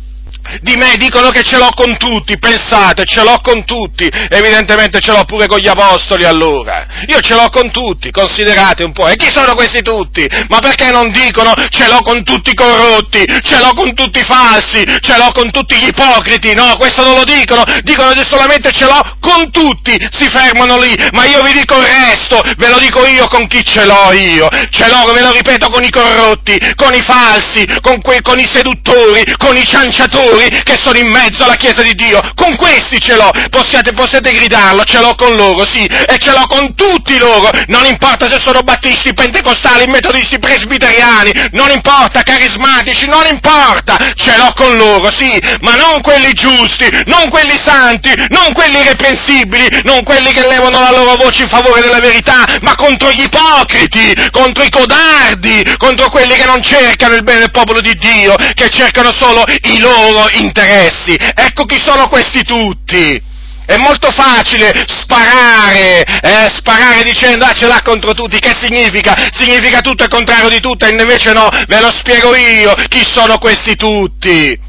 di me dicono che ce l'ho con tutti, pensate, ce l'ho con tutti, evidentemente ce l'ho pure con gli apostoli allora. Io ce l'ho con tutti, considerate un po'. E chi sono questi tutti? Ma perché non dicono ce l'ho con tutti i corrotti, ce l'ho con tutti i falsi, ce l'ho con tutti gli ipocriti? No, questo non lo dicono, dicono solamente ce l'ho con tutti, si fermano lì, ma io vi dico il resto, ve lo dico io con chi ce l'ho io, ce l'ho, ve lo ripeto, con i corrotti, con i falsi, con, que- con i seduttori, con i cianciatori, pastori che sono in mezzo alla Chiesa di Dio, con questi ce l'ho, possiate, possiate gridarlo, ce l'ho con loro, sì, e ce l'ho con tutti loro, non importa se sono battisti, pentecostali, metodisti, presbiteriani, non importa, carismatici, non importa, ce l'ho con loro, sì, ma non quelli giusti, non quelli santi, non quelli irreprensibili, non quelli che levano la loro voce in favore della verità, ma contro gli ipocriti, contro i codardi, contro quelli che non cercano il bene del popolo di Dio, che cercano solo i loro interessi. Ecco chi sono questi tutti. È molto facile sparare, eh, sparare dicendo ah ce l'ha contro tutti, che significa? Significa tutto il contrario di tutto e invece no, ve lo spiego io chi sono questi tutti.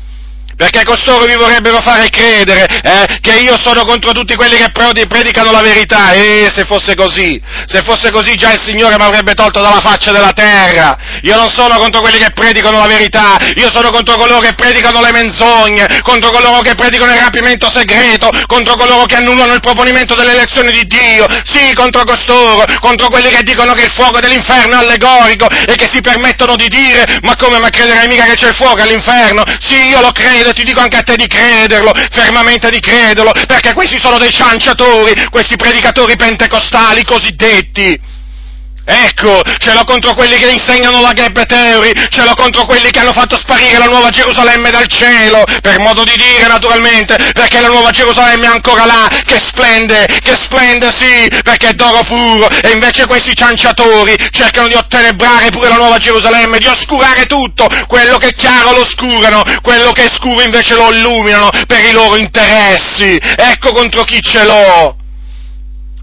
Perché costoro vi vorrebbero fare credere eh, che io sono contro tutti quelli che predicano la verità, e se fosse così, se fosse così già il Signore mi avrebbe tolto dalla faccia della terra, io non sono contro quelli che predicano la verità, io sono contro coloro che predicano le menzogne, contro coloro che predicano il rapimento segreto, contro coloro che annullano il proponimento delle elezioni di Dio, sì, contro costoro, contro quelli che dicono che il fuoco dell'inferno è allegorico e che si permettono di dire, ma come, ma crederai mica che c'è il fuoco all'inferno? Sì, io lo credo e ti dico anche a te di crederlo, fermamente di crederlo, perché questi sono dei cianciatori, questi predicatori pentecostali cosiddetti. Ecco, ce l'ho contro quelli che insegnano la gap theory, ce l'ho contro quelli che hanno fatto sparire la nuova Gerusalemme dal cielo, per modo di dire naturalmente, perché la nuova Gerusalemme è ancora là, che splende, che splende sì, perché è d'oro puro, e invece questi cianciatori cercano di ottenebrare pure la nuova Gerusalemme, di oscurare tutto, quello che è chiaro lo oscurano, quello che è scuro invece lo illuminano per i loro interessi. Ecco contro chi ce l'ho.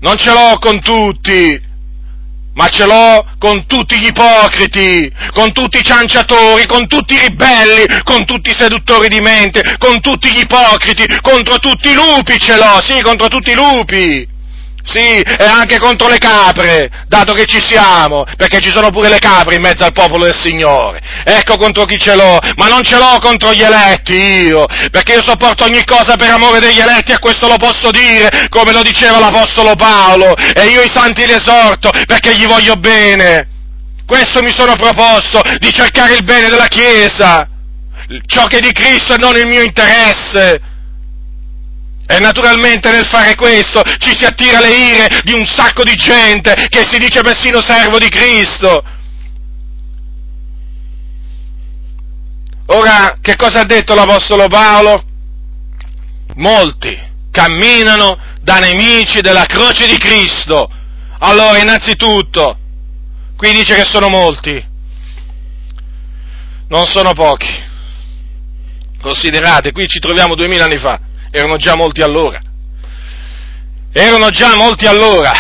Non ce l'ho con tutti, ma ce l'ho con tutti gli ipocriti, con tutti i cianciatori, con tutti i ribelli, con tutti i seduttori di mente, con tutti gli ipocriti, contro tutti i lupi ce l'ho, sì, contro tutti i lupi. Sì, e anche contro le capre, dato che ci siamo, perché ci sono pure le capre in mezzo al popolo del Signore. Ecco contro chi ce l'ho, ma non ce l'ho contro gli eletti io, perché io sopporto ogni cosa per amore degli eletti e questo lo posso dire, come lo diceva l'Apostolo Paolo, e io i santi li esorto perché gli voglio bene. Questo mi sono proposto, di cercare il bene della Chiesa, ciò che è di Cristo e non il mio interesse. E naturalmente nel fare questo ci si attira le ire di un sacco di gente che si dice persino servo di Cristo. Ora, che cosa ha detto l'Apostolo Paolo? Molti camminano da nemici della croce di Cristo. Allora, innanzitutto, qui dice che sono molti, non sono pochi. Considerate, qui ci troviamo duemila anni fa erano già molti allora. Erano già molti allora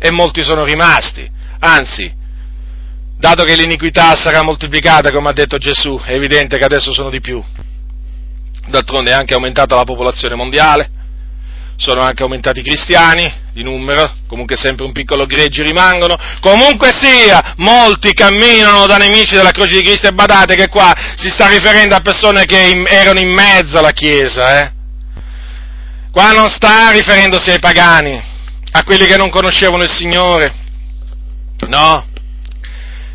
e molti sono rimasti. Anzi, dato che l'iniquità sarà moltiplicata, come ha detto Gesù, è evidente che adesso sono di più. D'altronde è anche aumentata la popolazione mondiale, sono anche aumentati i cristiani di numero, comunque sempre un piccolo gregge rimangono, comunque sia, molti camminano da nemici della croce di Cristo e badate che qua si sta riferendo a persone che erano in mezzo alla Chiesa, eh? Qua non sta riferendosi ai pagani, a quelli che non conoscevano il Signore, no.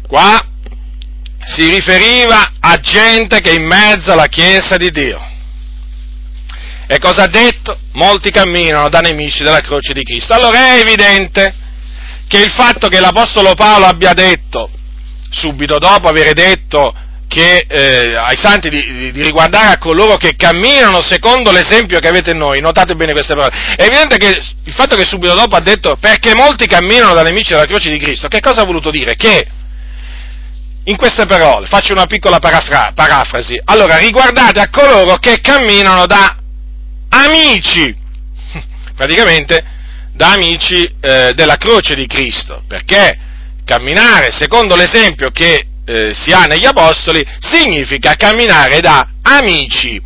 Qua si riferiva a gente che è in mezzo alla Chiesa di Dio. E cosa ha detto? Molti camminano da nemici della croce di Cristo. Allora è evidente che il fatto che l'Apostolo Paolo abbia detto, subito dopo aver detto che, eh, ai santi di, di, riguardare a coloro che camminano secondo l'esempio che avete noi, notate bene queste parole, è evidente che il fatto che subito dopo ha detto perché molti camminano da nemici della croce di Cristo, che cosa ha voluto dire? Che in queste parole, faccio una piccola parafra- parafrasi, allora riguardate a coloro che camminano da amici, praticamente da amici eh, della croce di Cristo, perché camminare secondo l'esempio che eh, si ha negli Apostoli significa camminare da amici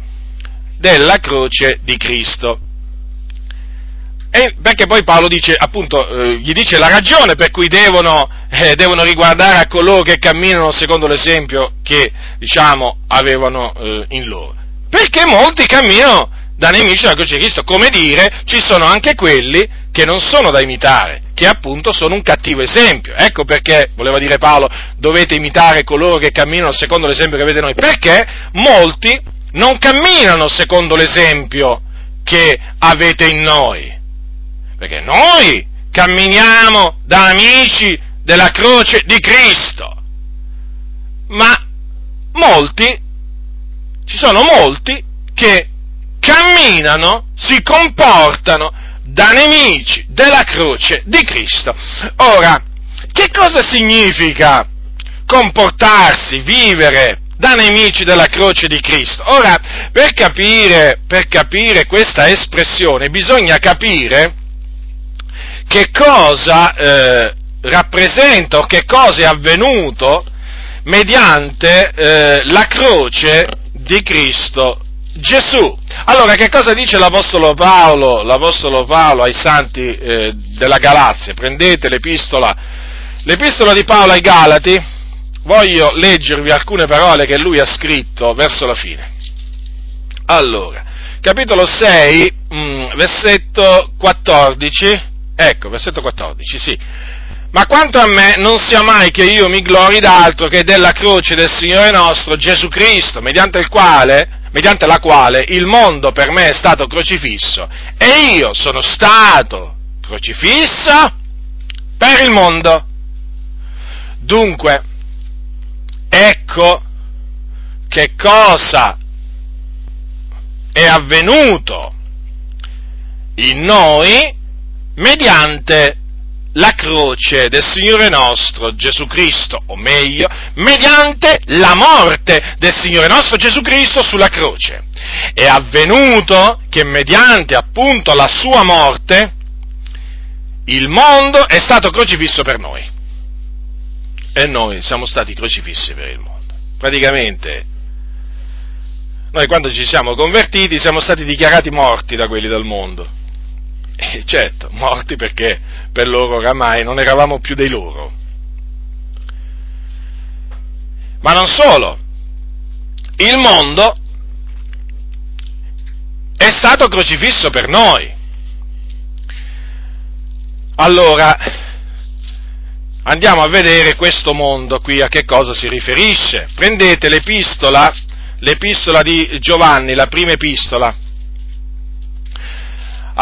della croce di Cristo. E perché poi Paolo dice, appunto, eh, gli dice la ragione per cui devono, eh, devono, riguardare a coloro che camminano secondo l'esempio che, diciamo, avevano eh, in loro. Perché molti camminano da nemici della croce di Cristo, come dire, ci sono anche quelli che non sono da imitare, che appunto sono un cattivo esempio. Ecco perché, voleva dire Paolo, dovete imitare coloro che camminano secondo l'esempio che avete noi, perché molti non camminano secondo l'esempio che avete in noi. Perché noi camminiamo da amici della croce di Cristo. Ma molti, ci sono molti che camminano, si comportano da nemici della croce di Cristo. Ora, che cosa significa comportarsi, vivere da nemici della croce di Cristo? Ora, per capire, per capire questa espressione bisogna capire che cosa eh, rappresenta o che cosa è avvenuto mediante eh, la croce di Cristo Gesù. Allora, che cosa dice l'Apostolo Paolo, l'Apostolo Paolo ai santi eh, della Galazia? Prendete l'epistola, l'epistola di Paolo ai Galati, voglio leggervi alcune parole che lui ha scritto verso la fine. Allora, capitolo 6, mh, mm, versetto 14, ecco, versetto 14, sì. Ma quanto a me, non sia mai che io mi glori d'altro che della croce del Signore nostro Gesù Cristo, mediante il quale mediante la quale il mondo per me è stato crocifisso e io sono stato crocifisso per il mondo. Dunque, ecco che cosa è avvenuto in noi mediante la croce del Signore nostro Gesù Cristo, o meglio, mediante la morte del Signore nostro Gesù Cristo sulla croce. È avvenuto che mediante appunto la sua morte il mondo è stato crocifisso per noi. E noi siamo stati crocifissi per il mondo. Praticamente, noi quando ci siamo convertiti siamo stati dichiarati morti da quelli del mondo eh, certo, morti perché per loro oramai non eravamo più dei loro. Ma non solo, il mondo è stato crocifisso per noi. Allora, andiamo a vedere questo mondo qui a che cosa si riferisce. Prendete l'epistola, l'epistola di Giovanni, la prima epistola,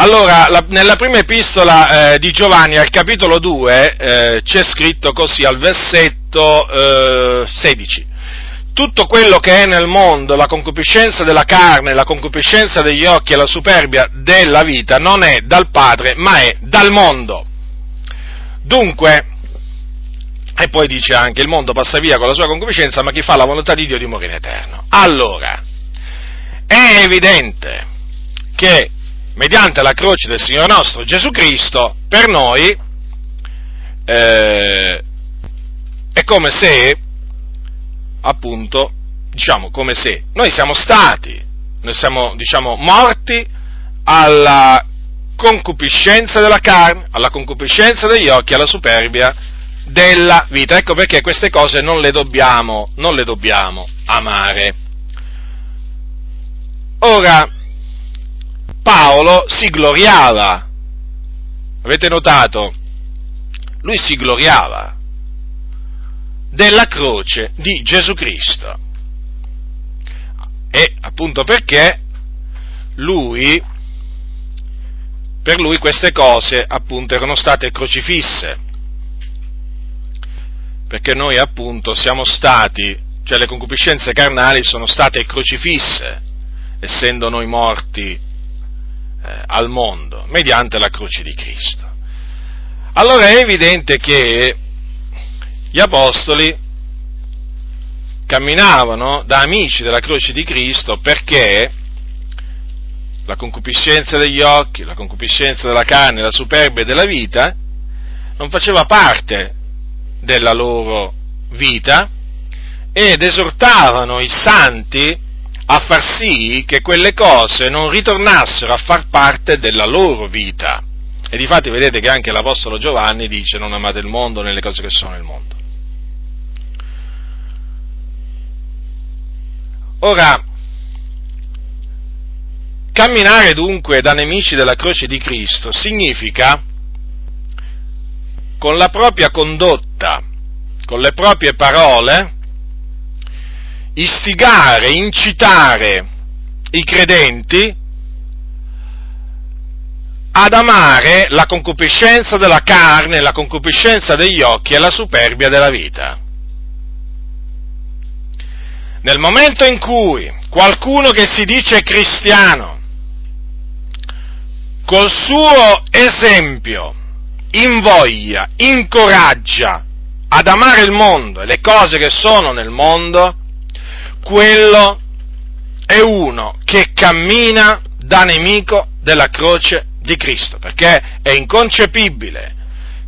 allora, la, nella prima epistola eh, di Giovanni, al capitolo 2, eh, c'è scritto così al versetto eh, 16. Tutto quello che è nel mondo, la concupiscenza della carne, la concupiscenza degli occhi e la superbia della vita, non è dal Padre, ma è dal mondo. Dunque, e poi dice anche, il mondo passa via con la sua concupiscenza, ma chi fa la volontà di Dio dimora in eterno. Allora, è evidente che mediante la croce del Signore nostro Gesù Cristo, per noi eh, è come se, appunto, diciamo come se noi siamo stati, noi siamo, diciamo, morti alla concupiscenza della carne, alla concupiscenza degli occhi, alla superbia della vita. Ecco perché queste cose non le dobbiamo, non le dobbiamo amare. Ora, Paolo si gloriava. Avete notato? Lui si gloriava della croce di Gesù Cristo. E appunto perché lui, per lui queste cose appunto erano state crocifisse. Perché noi appunto siamo stati, cioè le concupiscenze carnali sono state crocifisse, essendo noi morti eh, al mondo mediante la croce di Cristo. Allora è evidente che gli apostoli camminavano da amici della croce di Cristo perché la concupiscenza degli occhi, la concupiscenza della carne, la superbia della vita non faceva parte della loro vita ed esortavano i santi a far sì che quelle cose non ritornassero a far parte della loro vita. E difatti vedete che anche l'Apostolo Giovanni dice non amate il mondo nelle cose che sono nel mondo. Ora, camminare dunque da nemici della croce di Cristo significa con la propria condotta, con le proprie parole, istigare, incitare i credenti ad amare la concupiscenza della carne, la concupiscenza degli occhi e la superbia della vita. Nel momento in cui qualcuno che si dice cristiano, col suo esempio, invoglia, incoraggia ad amare il mondo e le cose che sono nel mondo, quello è uno che cammina da nemico della croce di Cristo, perché è inconcepibile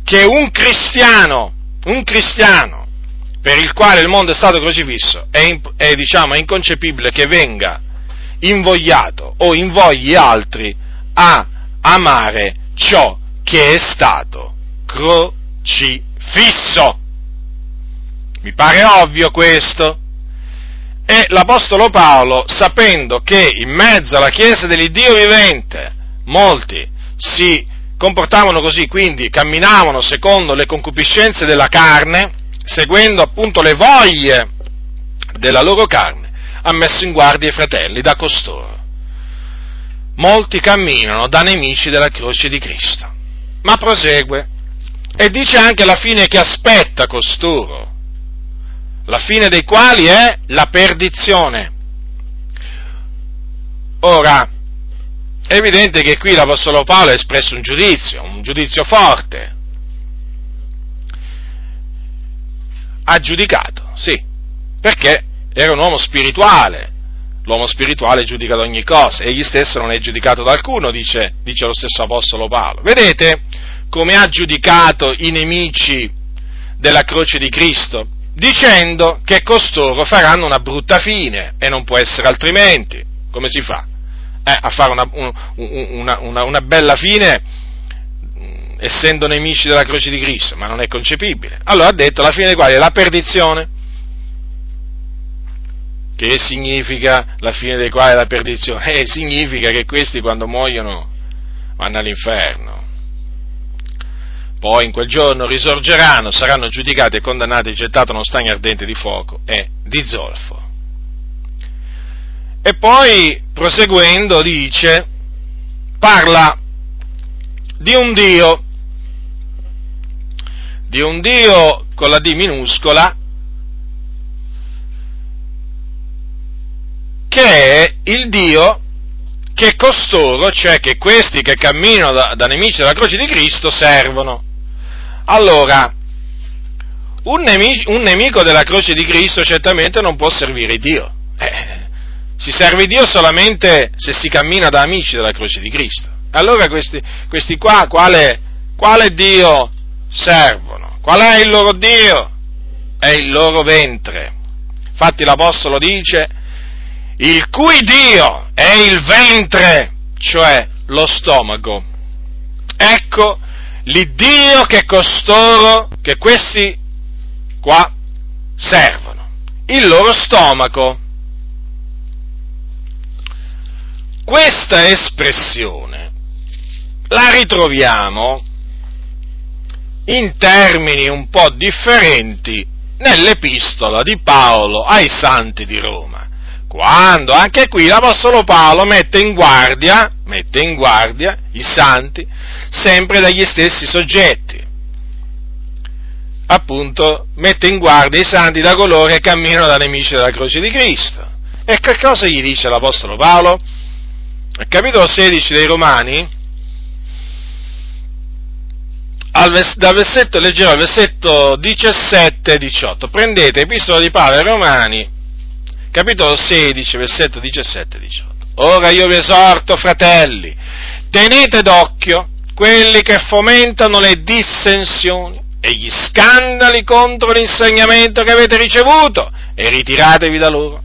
che un cristiano, un cristiano per il quale il mondo è stato crocifisso, è, è, diciamo, è inconcepibile che venga invogliato o invogli altri a amare ciò che è stato crocifisso. Mi pare ovvio questo. E l'Apostolo Paolo, sapendo che in mezzo alla Chiesa dell'Iddio vivente molti si comportavano così, quindi camminavano secondo le concupiscenze della carne, seguendo appunto le voglie della loro carne, ha messo in guardia i fratelli da costoro. Molti camminano da nemici della croce di Cristo. Ma prosegue e dice anche la fine che aspetta costoro, la fine dei quali è la perdizione. Ora, è evidente che qui l'Apostolo Paolo ha espresso un giudizio, un giudizio forte. Ha giudicato, sì, perché era un uomo spirituale. L'uomo spirituale giudica ad ogni cosa, egli stesso non è giudicato da alcuno, dice, dice lo stesso Apostolo Paolo. Vedete come ha giudicato i nemici della croce di Cristo? Dicendo che costoro faranno una brutta fine e non può essere altrimenti. Come si fa? eh, a fare una, una, una, una bella fine mm, essendo nemici della croce di Cristo, ma non è concepibile. Allora ha detto la fine di quale è la perdizione. Che significa la fine dei quali è la perdizione? Eh, significa che questi quando muoiono vanno all'inferno. Poi in quel giorno risorgeranno, saranno giudicati e condannati e gettati in uno stagno ardente di fuoco e di zolfo. E poi, proseguendo, dice, parla di un Dio, di un Dio con la D minuscola, che è il Dio che costoro, cioè che questi che camminano da, da nemici della croce di Cristo, servono. Allora, un nemico, un nemico, della croce di Cristo certamente non può servire Dio. Eh, si serve Dio solamente se si cammina da amici della croce di Cristo. Allora questi, questi qua, quale, quale Dio servono? Qual è il loro Dio? È il loro ventre. Infatti l'Apostolo dice, il cui Dio è il ventre, cioè lo stomaco. Ecco l'Iddio che costoro, che questi qua servono. Il loro stomaco. Questa espressione la ritroviamo in termini un po' differenti nell'epistola di Paolo ai santi di Roma, quando anche qui l'Apostolo Paolo mette in guardia, mette in guardia i santi sempre dagli stessi soggetti. Appunto, mette in guardia i santi da coloro che camminano da nemici della croce di Cristo. E che cosa gli dice l'Apostolo Paolo? al capitolo 16 dei Romani, vers- dal versetto, leggerò il versetto 17 e 18. Prendete Epistola di Paolo ai Romani, capitolo 16, versetto 17 e 18. Ora io vi esorto, fratelli, tenete d'occhio quelli che fomentano le dissensioni e gli scandali contro l'insegnamento che avete ricevuto e ritiratevi da loro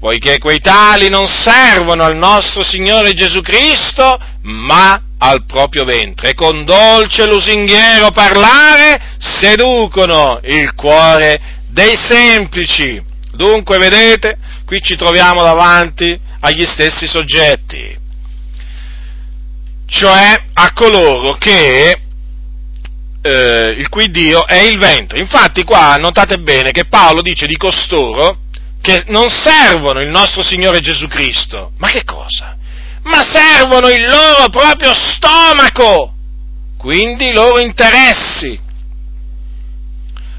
poiché quei tali non servono al nostro Signore Gesù Cristo, ma al proprio ventre, e con dolce lusinghiero parlare seducono il cuore dei semplici. Dunque, vedete, qui ci troviamo davanti agli stessi soggetti, cioè a coloro che eh, il cui Dio è il ventre. Infatti qua notate bene che Paolo dice di costoro che non servono il nostro Signore Gesù Cristo. Ma che cosa? Ma servono il loro proprio stomaco, quindi i loro interessi.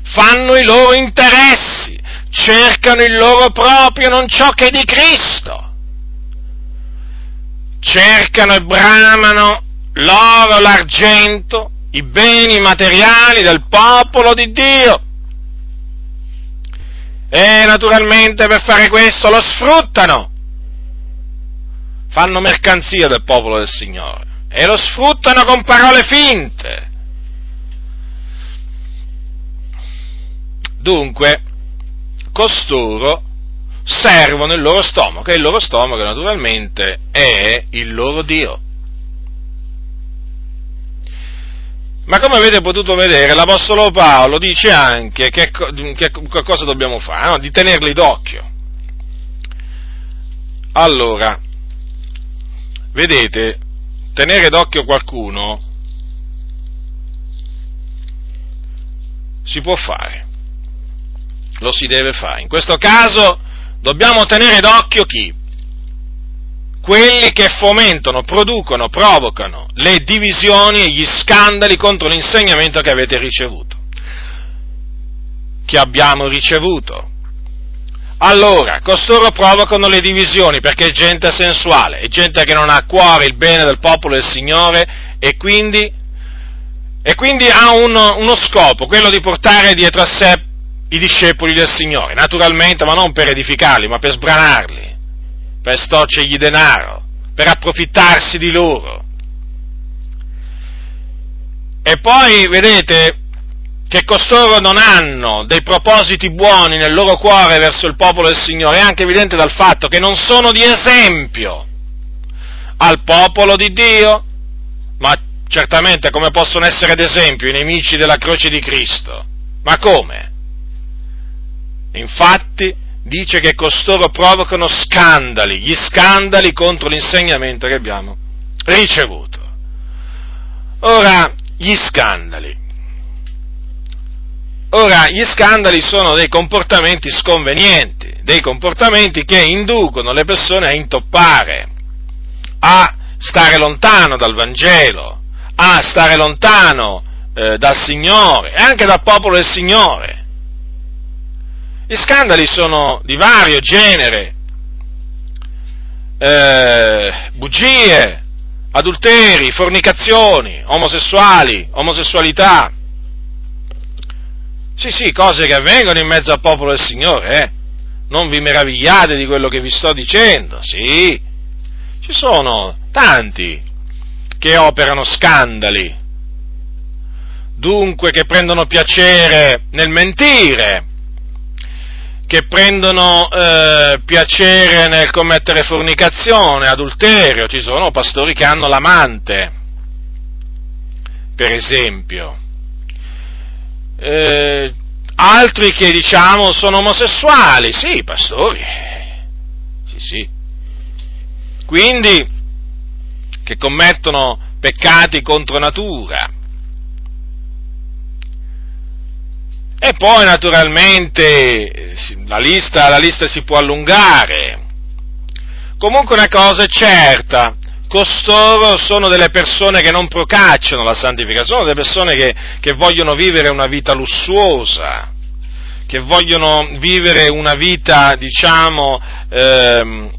Fanno i loro interessi, cercano il loro proprio, non ciò che è di Cristo. Cercano e bramano l'oro, l'argento, i beni materiali del popolo di Dio e naturalmente per fare questo lo sfruttano. Fanno mercanzia del popolo del Signore e lo sfruttano con parole finte. Dunque, costoro servono il loro stomaco e il loro stomaco naturalmente è il loro Dio. Ma come avete potuto vedere, l'Apostolo Paolo dice anche che, che cosa dobbiamo fare, no? di tenerli d'occhio. Allora, vedete, tenere d'occhio qualcuno si può fare, lo si deve fare. In questo caso dobbiamo tenere d'occhio chi? quelli che fomentano, producono, provocano le divisioni e gli scandali contro l'insegnamento che avete ricevuto, che abbiamo ricevuto. Allora, costoro provocano le divisioni perché è gente sensuale, è gente che non ha a cuore il bene del popolo del Signore e quindi, e quindi ha uno, uno scopo, quello di portare dietro a sé i discepoli del Signore, naturalmente, ma non per edificarli, ma per sbranarli per storcergli denaro, per approfittarsi di loro. E poi vedete che costoro non hanno dei propositi buoni nel loro cuore verso il popolo del Signore, è anche evidente dal fatto che non sono di esempio al popolo di Dio, ma certamente come possono essere ad esempio i nemici della croce di Cristo. Ma come? Infatti, dice che costoro provocano scandali, gli scandali contro l'insegnamento che abbiamo ricevuto. Ora, gli scandali. Ora, gli scandali sono dei comportamenti sconvenienti, dei comportamenti che inducono le persone a intoppare, a stare lontano dal Vangelo, a stare lontano eh, dal Signore e anche dal popolo del Signore. Gli scandali sono di vario genere, eh, bugie, adulteri, fornicazioni, omosessuali, omosessualità. Sì, sì, cose che avvengono in mezzo al popolo del Signore, eh. Non vi meravigliate di quello che vi sto dicendo, sì. Ci sono tanti che operano scandali, dunque che prendono piacere nel mentire, che prendono eh, piacere nel commettere fornicazione, adulterio, ci sono pastori che hanno l'amante, per esempio, eh, altri che diciamo sono omosessuali, sì, pastori, sì, sì, quindi che commettono peccati contro natura, E poi naturalmente la lista, la lista si può allungare. Comunque una cosa è certa, costoro sono delle persone che non procacciano la santificazione, sono delle persone che, che vogliono vivere una vita lussuosa, che vogliono vivere una vita, diciamo, ehm,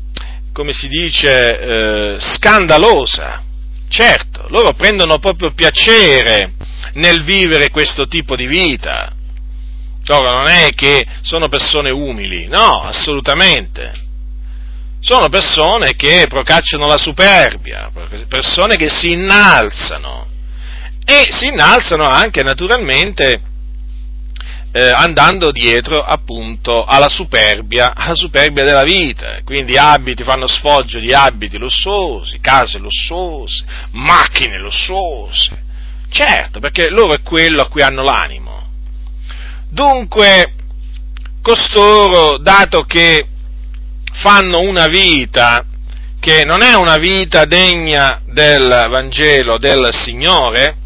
come si dice, eh, scandalosa. Certo, loro prendono proprio piacere nel vivere questo tipo di vita. Ora non è che sono persone umili, no, assolutamente. Sono persone che procacciano la superbia, persone che si innalzano e si innalzano anche naturalmente eh, andando dietro appunto alla superbia, alla superbia della vita. Quindi abiti, fanno sfoggio di abiti lussuosi, case lussuose, macchine lussuose. Certo, perché loro è quello a cui hanno l'animo Dunque, costoro, dato che fanno una vita che non è una vita degna del Vangelo del Signore,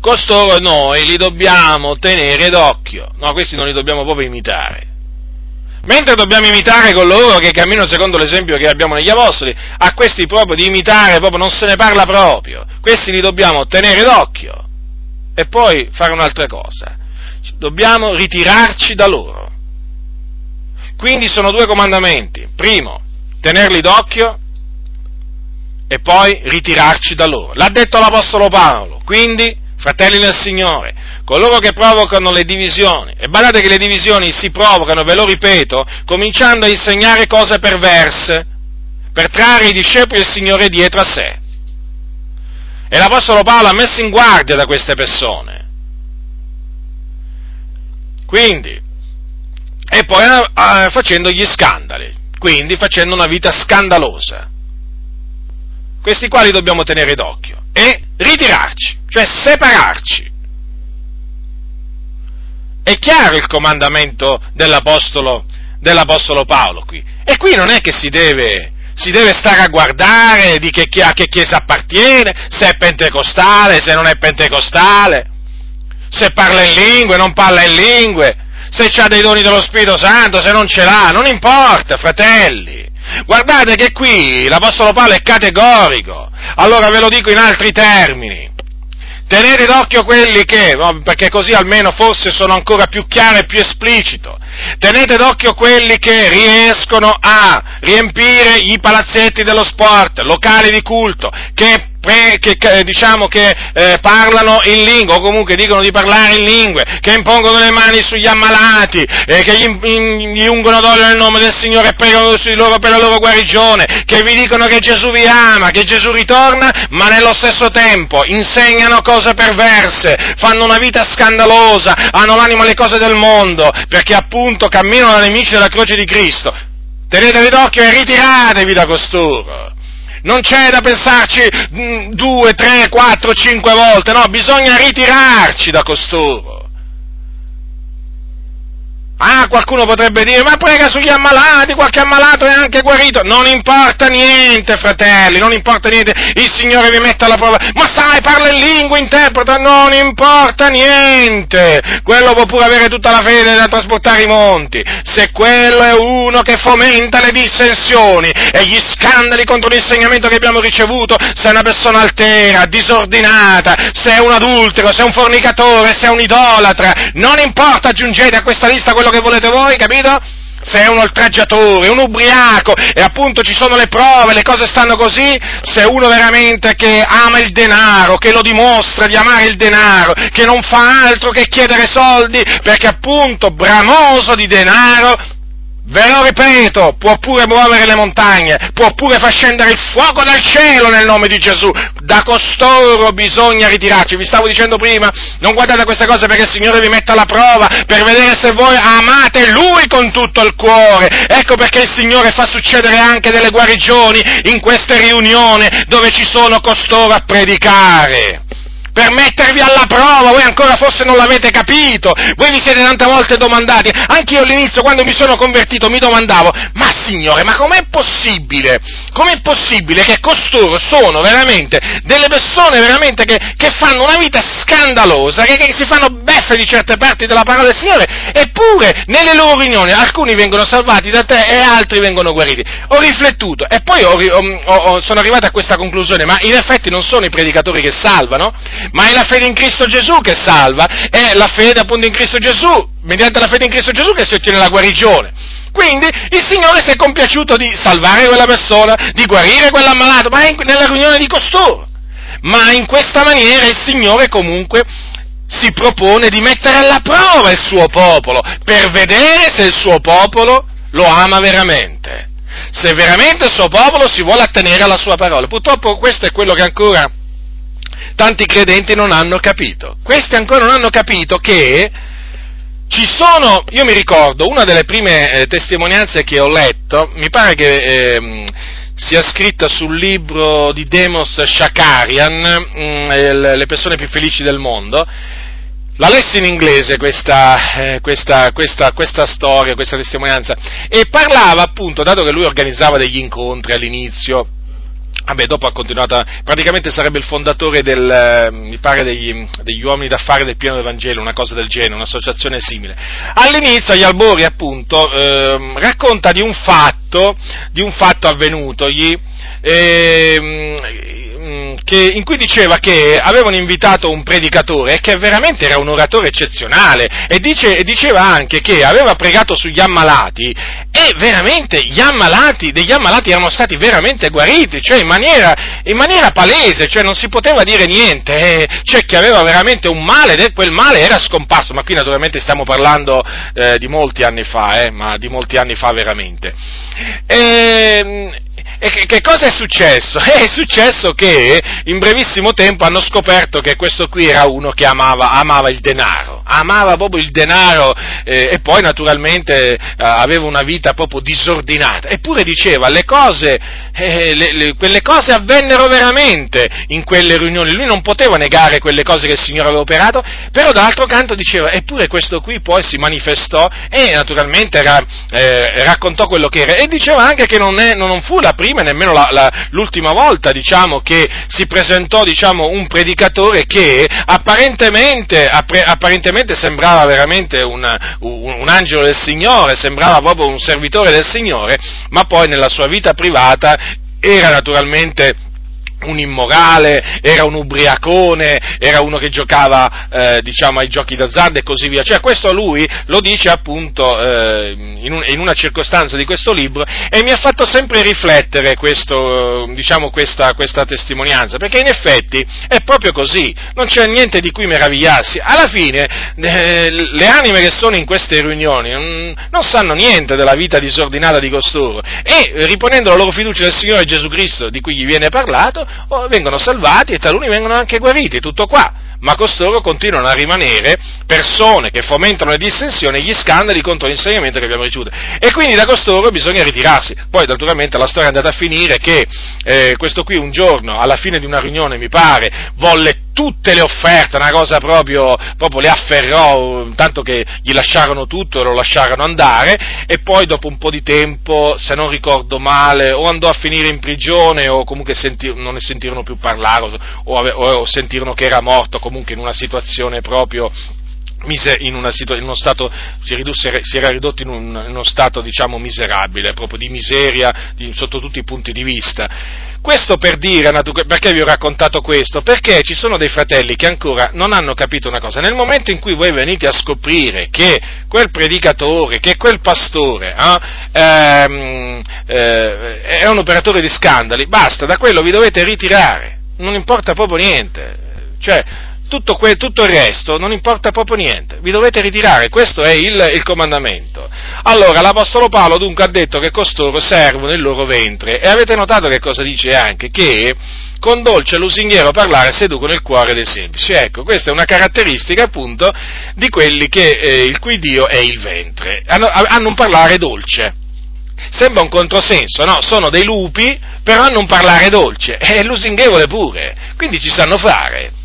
costoro noi li dobbiamo tenere d'occhio, no, questi non li dobbiamo proprio imitare. Mentre dobbiamo imitare coloro che camminano secondo l'esempio che abbiamo negli Apostoli, a questi proprio di imitare proprio non se ne parla proprio, questi li dobbiamo tenere d'occhio. E poi fare un'altra cosa, dobbiamo ritirarci da loro. Quindi sono due comandamenti. Primo, tenerli d'occhio e poi ritirarci da loro. L'ha detto l'Apostolo Paolo. Quindi, fratelli nel Signore, coloro che provocano le divisioni, e badate che le divisioni si provocano, ve lo ripeto, cominciando a insegnare cose perverse, per trarre i discepoli del Signore dietro a sé. E l'Apostolo Paolo ha messo in guardia da queste persone. Quindi, e poi eh, facendo gli scandali, quindi facendo una vita scandalosa. Questi quali dobbiamo tenere d'occhio e ritirarci, cioè separarci. È chiaro il comandamento dell'Apostolo, dell'Apostolo Paolo qui. E qui non è che si deve, si deve stare a guardare di che, a che chiesa appartiene, se è pentecostale, se non è pentecostale, se parla in lingue, non parla in lingue, se ha dei doni dello Spirito Santo, se non ce l'ha, non importa, fratelli. Guardate che qui l'Apostolo Paolo è categorico, allora ve lo dico in altri termini. Tenete d'occhio quelli che, perché così almeno forse sono ancora più chiaro e più esplicito, tenete d'occhio quelli che riescono a riempire i palazzetti dello sport, locali di culto, che che, diciamo che eh, parlano in lingua o comunque dicono di parlare in lingue, che impongono le mani sugli ammalati, eh, che gli, gli ungono d'olio nel nome del Signore e pregano su di loro per la loro guarigione, che vi dicono che Gesù vi ama, che Gesù ritorna, ma nello stesso tempo insegnano cose perverse, fanno una vita scandalosa, hanno l'animo alle cose del mondo, perché appunto camminano da nemici della croce di Cristo. Tenetevi d'occhio e ritiratevi da costoro non c'è da pensarci mm, due, tre, quattro, cinque volte, no, bisogna ritirarci da costoro. Ah, qualcuno potrebbe dire, ma prega sugli ammalati, qualche ammalato è anche guarito. Non importa niente, fratelli, non importa niente, il Signore vi mette alla prova. Ma sai, parla in lingua, interpreta, non importa niente. Quello può pure avere tutta la fede da trasportare i monti. Se quello è uno che fomenta le dissensioni e gli scandali contro l'insegnamento che abbiamo ricevuto, se è una persona altera, disordinata, se è un adultero, se è un fornicatore, se è un idolatra, non importa, aggiungete a questa lista quello che volete voi, capito? Se è un oltraggiatore, un ubriaco, e appunto ci sono le prove, le cose stanno così, se uno veramente che ama il denaro, che lo dimostra di amare il denaro, che non fa altro che chiedere soldi, perché appunto bramoso di denaro Ve lo ripeto, può pure muovere le montagne, può pure far scendere il fuoco dal cielo nel nome di Gesù. Da costoro bisogna ritirarci. Vi stavo dicendo prima, non guardate queste cose perché il Signore vi mette alla prova per vedere se voi amate Lui con tutto il cuore. Ecco perché il Signore fa succedere anche delle guarigioni in queste riunioni dove ci sono costoro a predicare per mettervi alla prova, voi ancora forse non l'avete capito, voi vi siete tante volte domandati, anche io all'inizio quando mi sono convertito mi domandavo, ma signore, ma com'è possibile, com'è possibile che costoro sono veramente delle persone veramente che, che fanno una vita scandalosa, che, che, si fanno beffe di certe parti della parola del Signore, eppure nelle loro riunioni alcuni vengono salvati da te e altri vengono guariti. Ho riflettuto e poi ho, ho, ho, sono arrivato a questa conclusione, ma in effetti non sono i predicatori che salvano, ma è la fede in Cristo Gesù che salva, è la fede appunto in Cristo Gesù, mediante la fede in Cristo Gesù che si ottiene la guarigione. Quindi il Signore si è compiaciuto di salvare quella persona, di guarire quell'ammalato, ma è nella riunione di costoro. Ma in questa maniera il Signore comunque si propone di mettere alla prova il suo popolo per vedere se il suo popolo lo ama veramente, se veramente il suo popolo si vuole attenere alla sua parola. Purtroppo questo è quello che ancora tanti credenti non hanno capito. Questi ancora non hanno capito che ci sono, io mi ricordo, una delle prime eh, testimonianze che ho letto, mi pare che eh, sia scritta sul libro di Demos Shakarian, mh, mm, Le persone più felici del mondo, la lessi in inglese questa, eh, questa, questa, questa, storia, questa testimonianza, e parlava appunto, dato che lui organizzava degli incontri all'inizio, Vabbè, dopo ha continuato, praticamente sarebbe il fondatore del, eh, mi pare, degli, degli, uomini d'affari del pieno Evangelo, una cosa del genere, un'associazione simile. All'inizio, agli albori, appunto, eh, racconta di un fatto, di un fatto avvenutogli, eh, che, in cui diceva che avevano invitato un predicatore che veramente era un oratore eccezionale e, dice, diceva anche che aveva pregato sugli ammalati e veramente gli ammalati, degli ammalati erano stati veramente guariti, cioè in maniera, in maniera palese, cioè non si poteva dire niente, eh, cioè che aveva veramente un male e quel male era scomparso, ma qui naturalmente stiamo parlando eh, di molti anni fa, eh, ma di molti anni fa veramente. E, e che, che, cosa è successo? È successo che in brevissimo tempo hanno scoperto che questo qui era uno che amava, amava il denaro, amava proprio il denaro eh, e poi naturalmente eh, aveva una vita proprio disordinata, eppure diceva le cose, eh, le, le, quelle cose avvennero veramente in quelle riunioni, lui non poteva negare quelle cose che il Signore aveva operato, però d'altro canto diceva, eppure questo qui poi si manifestò e naturalmente era, eh, raccontò quello che era. E diceva anche che non, è, non fu la prima e nemmeno la, la, l'ultima volta diciamo, che si presentò diciamo, un predicatore che apparentemente, apparentemente sembrava veramente un, un, un angelo del Signore, sembrava proprio un servitore del Signore, ma poi nella sua vita privata era naturalmente un immorale, era un ubriacone, era uno che giocava eh, diciamo ai giochi d'azzardo e così via. Cioè questo lui lo dice appunto eh, in, un, in, una circostanza di questo libro e mi ha fatto sempre riflettere questo, diciamo, questa, questa, testimonianza, perché in effetti è proprio così, non c'è niente di cui meravigliarsi. Alla fine eh, le anime che sono in queste riunioni non, non sanno niente della vita disordinata di costoro e riponendo la loro fiducia nel Signore Gesù Cristo di cui gli viene parlato, vengono salvati e taluni vengono anche guariti, tutto qua. Ma costoro continuano a rimanere persone che fomentano le dissensioni e gli scandali contro l'insegnamento che abbiamo ricevuto. E quindi da costoro bisogna ritirarsi. Poi, naturalmente, la storia è andata a finire che eh, questo qui un giorno, alla fine di una riunione, mi pare, volle tutte le offerte, una cosa proprio, proprio le afferrò, tanto che gli lasciarono tutto e lo lasciarono andare, e poi dopo un po' di tempo, se non ricordo male, o andò a finire in prigione o comunque senti, non ne sentirono più parlare o, o, o sentirono che era morto, comunque in una situazione proprio in, una, in, uno stato, si, ridusse, si era ridotto in, un, in, uno stato diciamo miserabile, proprio di miseria di, sotto tutti i punti di vista. Questo per dire, perché vi ho raccontato questo? Perché ci sono dei fratelli che ancora non hanno capito una cosa. Nel momento in cui voi venite a scoprire che quel predicatore, che quel pastore eh, eh, è un operatore di scandali, basta, da quello vi dovete ritirare, non importa proprio niente. Cioè, tutto, que- tutto, il resto non importa proprio niente, vi dovete ritirare, questo è il, il, comandamento. Allora l'Apostolo Paolo dunque ha detto che costoro servono il loro ventre e avete notato che cosa dice anche? Che con dolce lusinghiero parlare seducono il cuore dei semplici. Ecco, questa è una caratteristica appunto di quelli che eh, il cui Dio è il ventre, hanno, hanno un parlare dolce. Sembra un controsenso, no? Sono dei lupi, però hanno un parlare dolce, è lusinghevole pure, quindi ci sanno fare.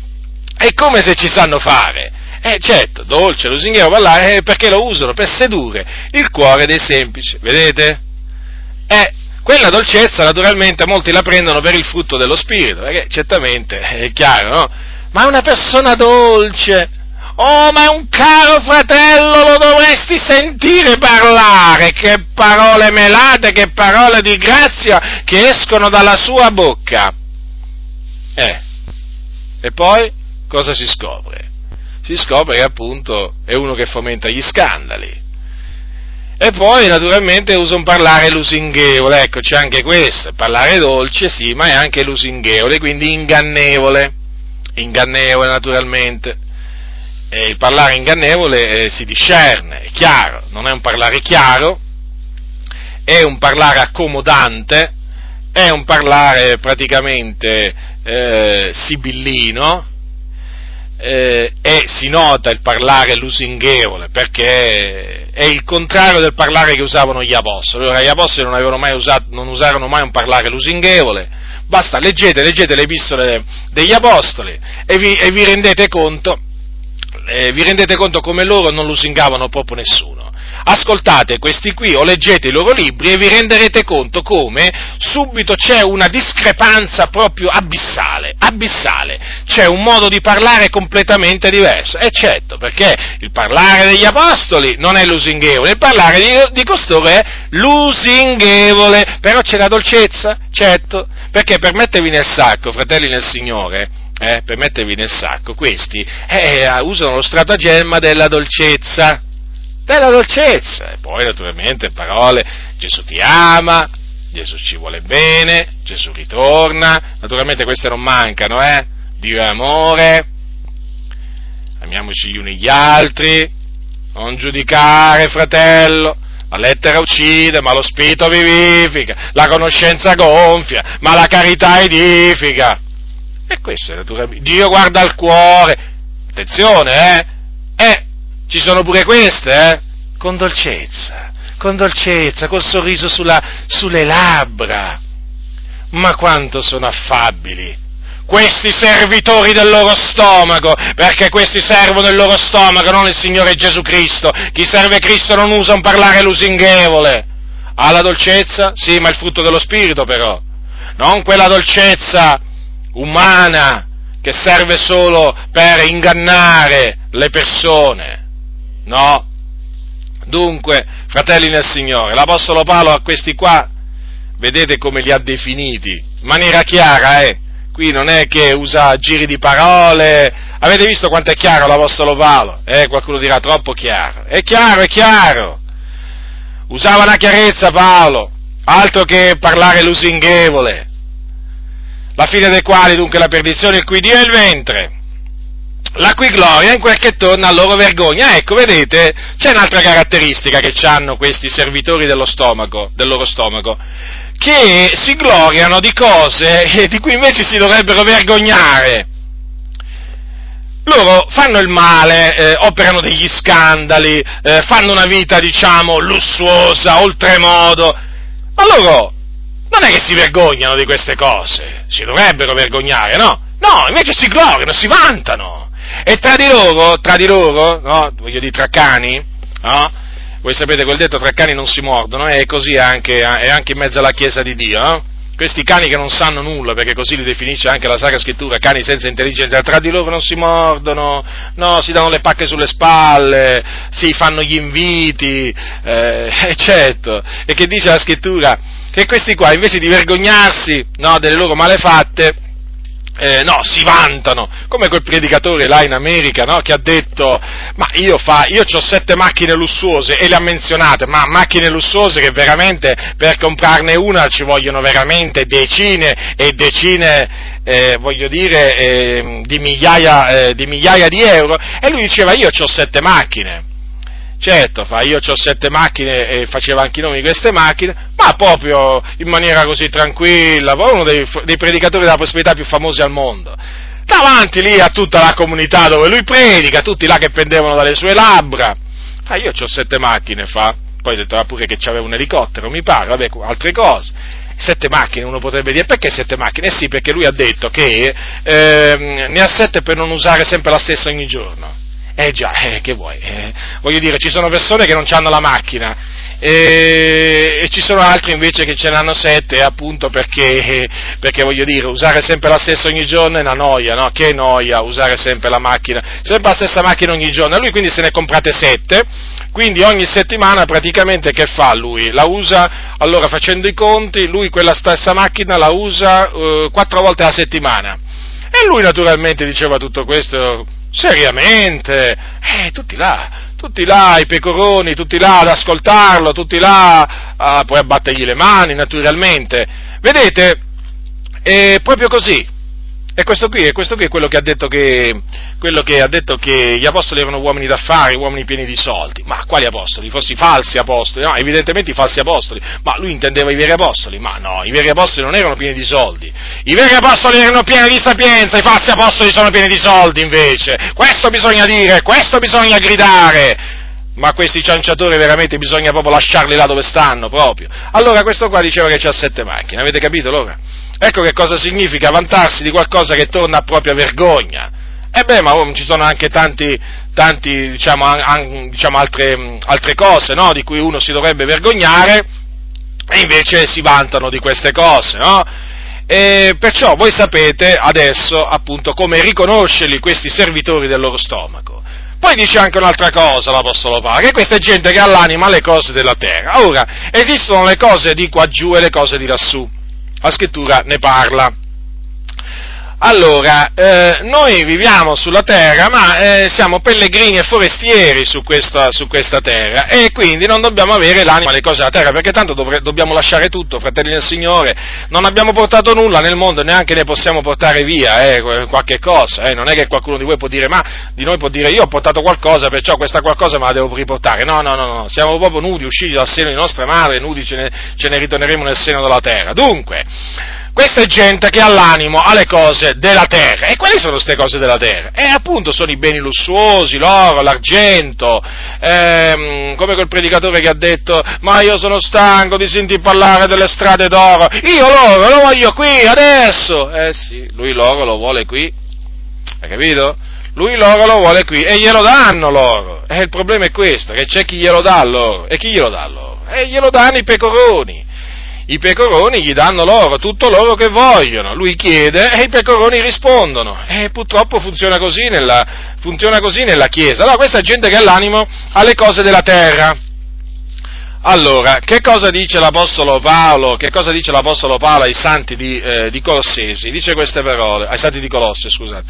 È come se ci sanno fare. Eh certo, dolce, lusinghiero parlare, eh, perché lo usano? Per sedurre il cuore dei semplici, vedete? Eh, quella dolcezza naturalmente molti la prendono per il frutto dello spirito, perché certamente è chiaro, no? Ma è una persona dolce, Oh, ma è un caro fratello, lo dovresti sentire parlare, che parole melate, che parole di grazia che escono dalla sua bocca. Eh, e poi? Cosa si scopre? Si scopre che appunto è uno che fomenta gli scandali. E poi naturalmente usa un parlare lusinghevole, ecco c'è anche questo, parlare dolce sì, ma è anche lusinghevole, quindi ingannevole, ingannevole naturalmente. E il parlare ingannevole eh, si discerne, è chiaro, non è un parlare chiaro, è un parlare accomodante, è un parlare praticamente eh, sibillino, eh, e si nota il parlare lusinghevole perché è il contrario del parlare che usavano gli apostoli. Allora, gli apostoli non, usato, non usarono mai un parlare lusinghevole, basta, leggete, leggete le epistole degli apostoli e vi, e vi rendete conto, eh, vi rendete conto come loro non lusingavano proprio nessuno ascoltate questi qui o leggete i loro libri e vi renderete conto come subito c'è una discrepanza proprio abissale, abissale, c'è un modo di parlare completamente diverso, e certo, perché il parlare degli apostoli non è lusinghevole, il parlare di, di costoro è lusinghevole, però c'è la dolcezza, certo, perché per mettervi nel sacco, fratelli nel Signore, eh, per mettervi nel sacco, questi eh, usano lo stratagemma della dolcezza, della dolcezza. E poi naturalmente parole, Gesù ti ama, Gesù ci vuole bene, Gesù ritorna, naturalmente queste non mancano, eh? Dio è amore, amiamoci gli uni gli altri, non giudicare fratello, La lettera uccide, ma lo spirito vivifica, la conoscenza gonfia, ma la carità edifica. E questo è naturalmente. Dio guarda al cuore. Attenzione, eh? Ci sono pure queste, eh? Con dolcezza, con dolcezza, col sorriso sulla, sulle labbra. Ma quanto sono affabili questi servitori del loro stomaco, perché questi servono il loro stomaco, non il Signore Gesù Cristo. Chi serve Cristo non usa un parlare lusinghevole. Ha la dolcezza? Sì, ma il frutto dello Spirito però. Non quella dolcezza umana che serve solo per ingannare le persone. No. Dunque, fratelli nel Signore, l'Apostolo Paolo a questi qua, vedete come li ha definiti, in maniera chiara, eh? Qui non è che usa giri di parole. Avete visto quanto è chiaro l'Apostolo Paolo? Eh, qualcuno dirà troppo chiaro. È chiaro, è chiaro. Usava una chiarezza Paolo, altro che parlare lusinghevole. La fine dei quali dunque la perdizione, il cui Dio è il ventre. La cui gloria in quel che torna a loro vergogna. Ecco, vedete, c'è un'altra caratteristica che hanno questi servitori dello stomaco, del loro stomaco che si gloriano di cose di cui invece si dovrebbero vergognare. Loro fanno il male, eh, operano degli scandali, eh, fanno una vita, diciamo, lussuosa, oltremodo, ma loro non è che si vergognano di queste cose, si dovrebbero vergognare, no? No, invece si gloriano, si vantano. E tra di loro, tra di loro, no? Voglio dire, tra cani, no? voi sapete quel detto tra cani non si mordono, e così anche, è anche in mezzo alla Chiesa di Dio. Eh? Questi cani che non sanno nulla, perché così li definisce anche la Sacra Scrittura, cani senza intelligenza, tra di loro non si mordono, no, si danno le pacche sulle spalle, si fanno gli inviti, eh, eccetto. E che dice la Scrittura? Che questi qua, invece di vergognarsi no, delle loro malefatte, eh, no, si vantano, come quel predicatore là in America, no, che ha detto, ma io, fa, io ho sette macchine lussuose, e le ha menzionate, ma macchine lussuose che veramente per comprarne una ci vogliono veramente decine e decine, eh, voglio dire, eh, di, migliaia, eh, di migliaia di euro, e lui diceva, io ho sette macchine, Certo, fa, io ho sette macchine e faceva anche i nomi di queste macchine, ma proprio in maniera così tranquilla, uno dei, dei predicatori della prosperità più famosi al mondo. Davanti lì a tutta la comunità dove lui predica, tutti là che pendevano dalle sue labbra. Fa, io ho sette macchine, fa. Poi detto pure che c'aveva un elicottero, mi pare, vabbè, altre cose sette macchine, uno potrebbe dire perché sette macchine? Eh sì, perché lui ha detto che eh, ne ha sette per non usare sempre la stessa ogni giorno. Eh già, eh, che vuoi? Eh, voglio dire, ci sono persone che non hanno la macchina e, e, ci sono altri invece che ce ne hanno sette appunto perché, perché, voglio dire, usare sempre la stessa ogni giorno è una noia, no? Che noia usare sempre la macchina, sempre la stessa macchina ogni giorno. lui quindi se ne comprate sette, quindi ogni settimana praticamente che fa lui? La usa, allora facendo i conti, lui quella stessa macchina la usa eh, quattro volte alla settimana. E lui naturalmente diceva tutto questo seriamente, eh, tutti là, tutti là, i pecoroni, tutti là ad ascoltarlo, tutti là, a, poi a battergli le mani, naturalmente. Vedete, è proprio così. E questo qui, e questo qui è quello che, ha detto che, quello che ha detto che gli apostoli erano uomini d'affari, uomini pieni di soldi. Ma quali apostoli? Fossi falsi apostoli? No, evidentemente i falsi apostoli. Ma lui intendeva i veri apostoli? Ma no, i veri apostoli non erano pieni di soldi. I veri apostoli erano pieni di sapienza, i falsi apostoli sono pieni di soldi invece. Questo bisogna dire, questo bisogna gridare ma questi cianciatori veramente bisogna proprio lasciarli là dove stanno proprio. Allora questo qua diceva che c'ha sette macchine, avete capito allora? Ecco che cosa significa vantarsi di qualcosa che torna a propria vergogna. E beh, ma oh, ci sono anche tanti, tanti diciamo, an, diciamo altre, altre, cose no? di cui uno si dovrebbe vergognare e invece si vantano di queste cose, no? E perciò voi sapete adesso appunto come riconoscerli questi servitori del loro stomaco. Poi dice anche un'altra cosa l'Apostolo Paolo, che questa è gente che ha l'anima alle cose della terra. Ora, esistono le cose di qua giù e le cose di lassù la scrittura ne parla. Allora, eh, noi viviamo sulla terra, ma eh, siamo pellegrini e forestieri su questa, su questa, terra e quindi non dobbiamo avere l'anima alle cose della terra, perché tanto dovre, dobbiamo lasciare tutto, fratelli del Signore. Non abbiamo portato nulla nel mondo, neanche ne possiamo portare via eh, qualche cosa. Eh. Non è che qualcuno di voi può dire, ma di noi può dire io ho portato qualcosa, perciò questa qualcosa me la devo riportare. No, no, no, no. siamo proprio nudi, usciti dal seno di nostra madre, nudi ce ne, ce ne ritorneremo nel seno della terra. Dunque, questa è gente che ha l'animo alle cose della terra. E quali sono queste cose della terra? E appunto sono i beni lussuosi, l'oro, l'argento, ehm, come quel predicatore che ha detto, ma io sono stanco di sentir parlare delle strade d'oro, io l'oro lo voglio qui, adesso! Eh sì, lui l'oro lo vuole qui, hai capito? Lui l'oro lo vuole qui e glielo danno l'oro. E il problema è questo, che c'è chi glielo dà l'oro. E chi glielo dà l'oro? E glielo danno i pecoroni i pecoroni gli danno loro tutto loro che vogliono, lui chiede e i pecoroni rispondono. E purtroppo funziona così nella, funziona così nella Chiesa. Allora questa gente che ha l'animo alle cose della terra. Allora, che cosa dice l'Apostolo Paolo? Dice l'Apostolo Paolo ai santi di, eh, di Colossesi? Dice queste parole, ai santi di Colosse, scusate.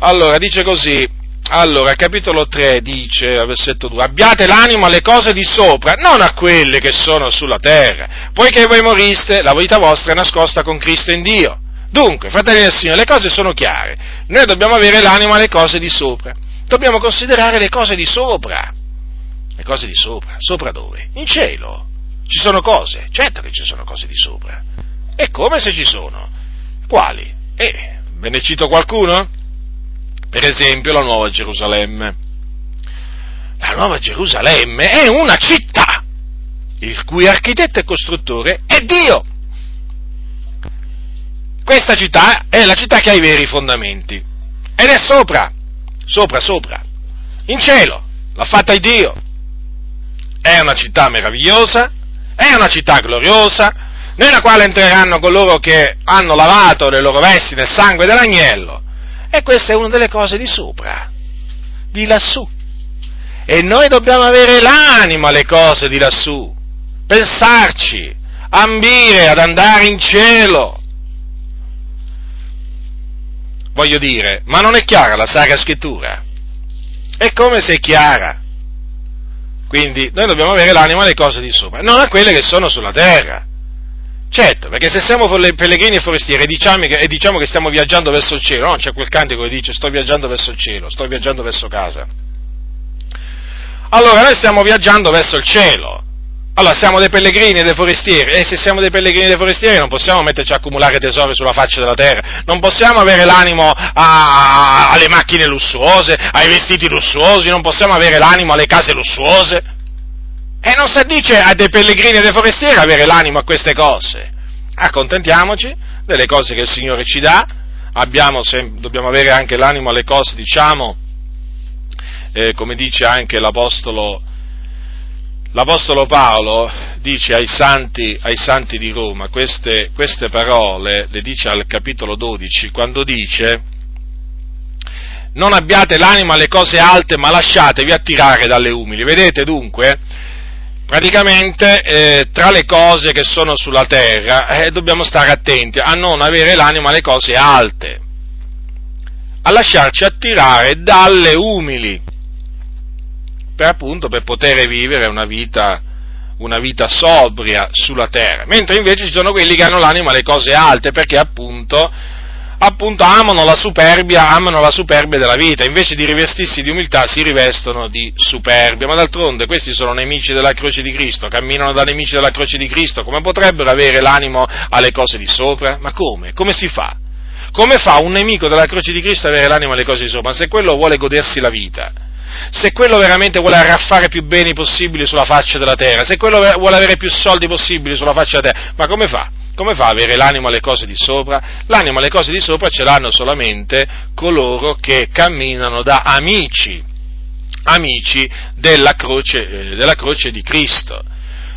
Allora, dice così, allora, capitolo 3 dice, versetto 2, abbiate l'animo alle cose di sopra, non a quelle che sono sulla terra, poiché voi moriste, la vita vostra è nascosta con Cristo in Dio. Dunque, fratelli del Signore, le cose sono chiare, noi dobbiamo avere l'animo alle cose di sopra, dobbiamo considerare le cose di sopra, le cose di sopra, sopra dove? In cielo, ci sono cose, certo che ci sono cose di sopra, e come se ci sono? Quali? Eh, ve ne cito qualcuno? Per esempio la Nuova Gerusalemme. La Nuova Gerusalemme è una città, il cui architetto e costruttore è Dio. Questa città è la città che ha i veri fondamenti ed è sopra, sopra, sopra, in cielo, l'ha fatta Dio. È una città meravigliosa, è una città gloriosa, nella quale entreranno coloro che hanno lavato le loro vesti nel sangue dell'agnello e questa è una delle cose di sopra, di lassù. E noi dobbiamo avere l'anima alle cose di lassù, pensarci, ambire ad andare in cielo. Voglio dire, ma non è chiara la Sacra Scrittura? È come se è chiara. Quindi noi dobbiamo avere l'anima alle cose di sopra, non a quelle che sono sulla terra. Certo, perché se siamo pellegrini e forestieri e diciamo, che, e diciamo che stiamo viaggiando verso il cielo, no? C'è quel cantico che dice sto viaggiando verso il cielo, sto viaggiando verso casa. Allora noi stiamo viaggiando verso il cielo. Allora siamo dei pellegrini e dei forestieri e se siamo dei pellegrini e dei forestieri non possiamo metterci a accumulare tesori sulla faccia della terra, non possiamo avere l'animo a, alle macchine lussuose, ai vestiti lussuosi, non possiamo avere l'animo alle case lussuose. E non si addice a dei pellegrini e dei forestieri avere l'animo a queste cose. Accontentiamoci delle cose che il Signore ci dà, Abbiamo, dobbiamo avere anche l'animo alle cose, diciamo, eh, come dice anche l'Apostolo, l'Apostolo Paolo, dice ai santi, ai santi di Roma, queste, queste parole le dice al capitolo 12, quando dice non abbiate l'animo alle cose alte, ma lasciatevi attirare dalle umili. Vedete dunque? Praticamente eh, tra le cose che sono sulla terra eh, dobbiamo stare attenti a non avere l'anima alle cose alte, a lasciarci attirare dalle umili, per appunto per poter vivere una vita, una vita sobria sulla terra, mentre invece ci sono quelli che hanno l'anima alle cose alte perché appunto appunto amano la superbia, amano la superbia della vita, invece di rivestirsi di umiltà si rivestono di superbia, ma d'altronde questi sono nemici della croce di Cristo, camminano da nemici della croce di Cristo, come potrebbero avere l'animo alle cose di sopra? Ma come? Come si fa? Come fa un nemico della croce di Cristo ad avere l'animo alle cose di sopra? Se quello vuole godersi la vita, se quello veramente vuole arraffare più beni possibili sulla faccia della terra, se quello vuole avere più soldi possibili sulla faccia della terra, ma come fa? Come fa ad avere l'animo alle cose di sopra? L'animo alle cose di sopra ce l'hanno solamente coloro che camminano da amici, amici della croce, eh, della croce di Cristo.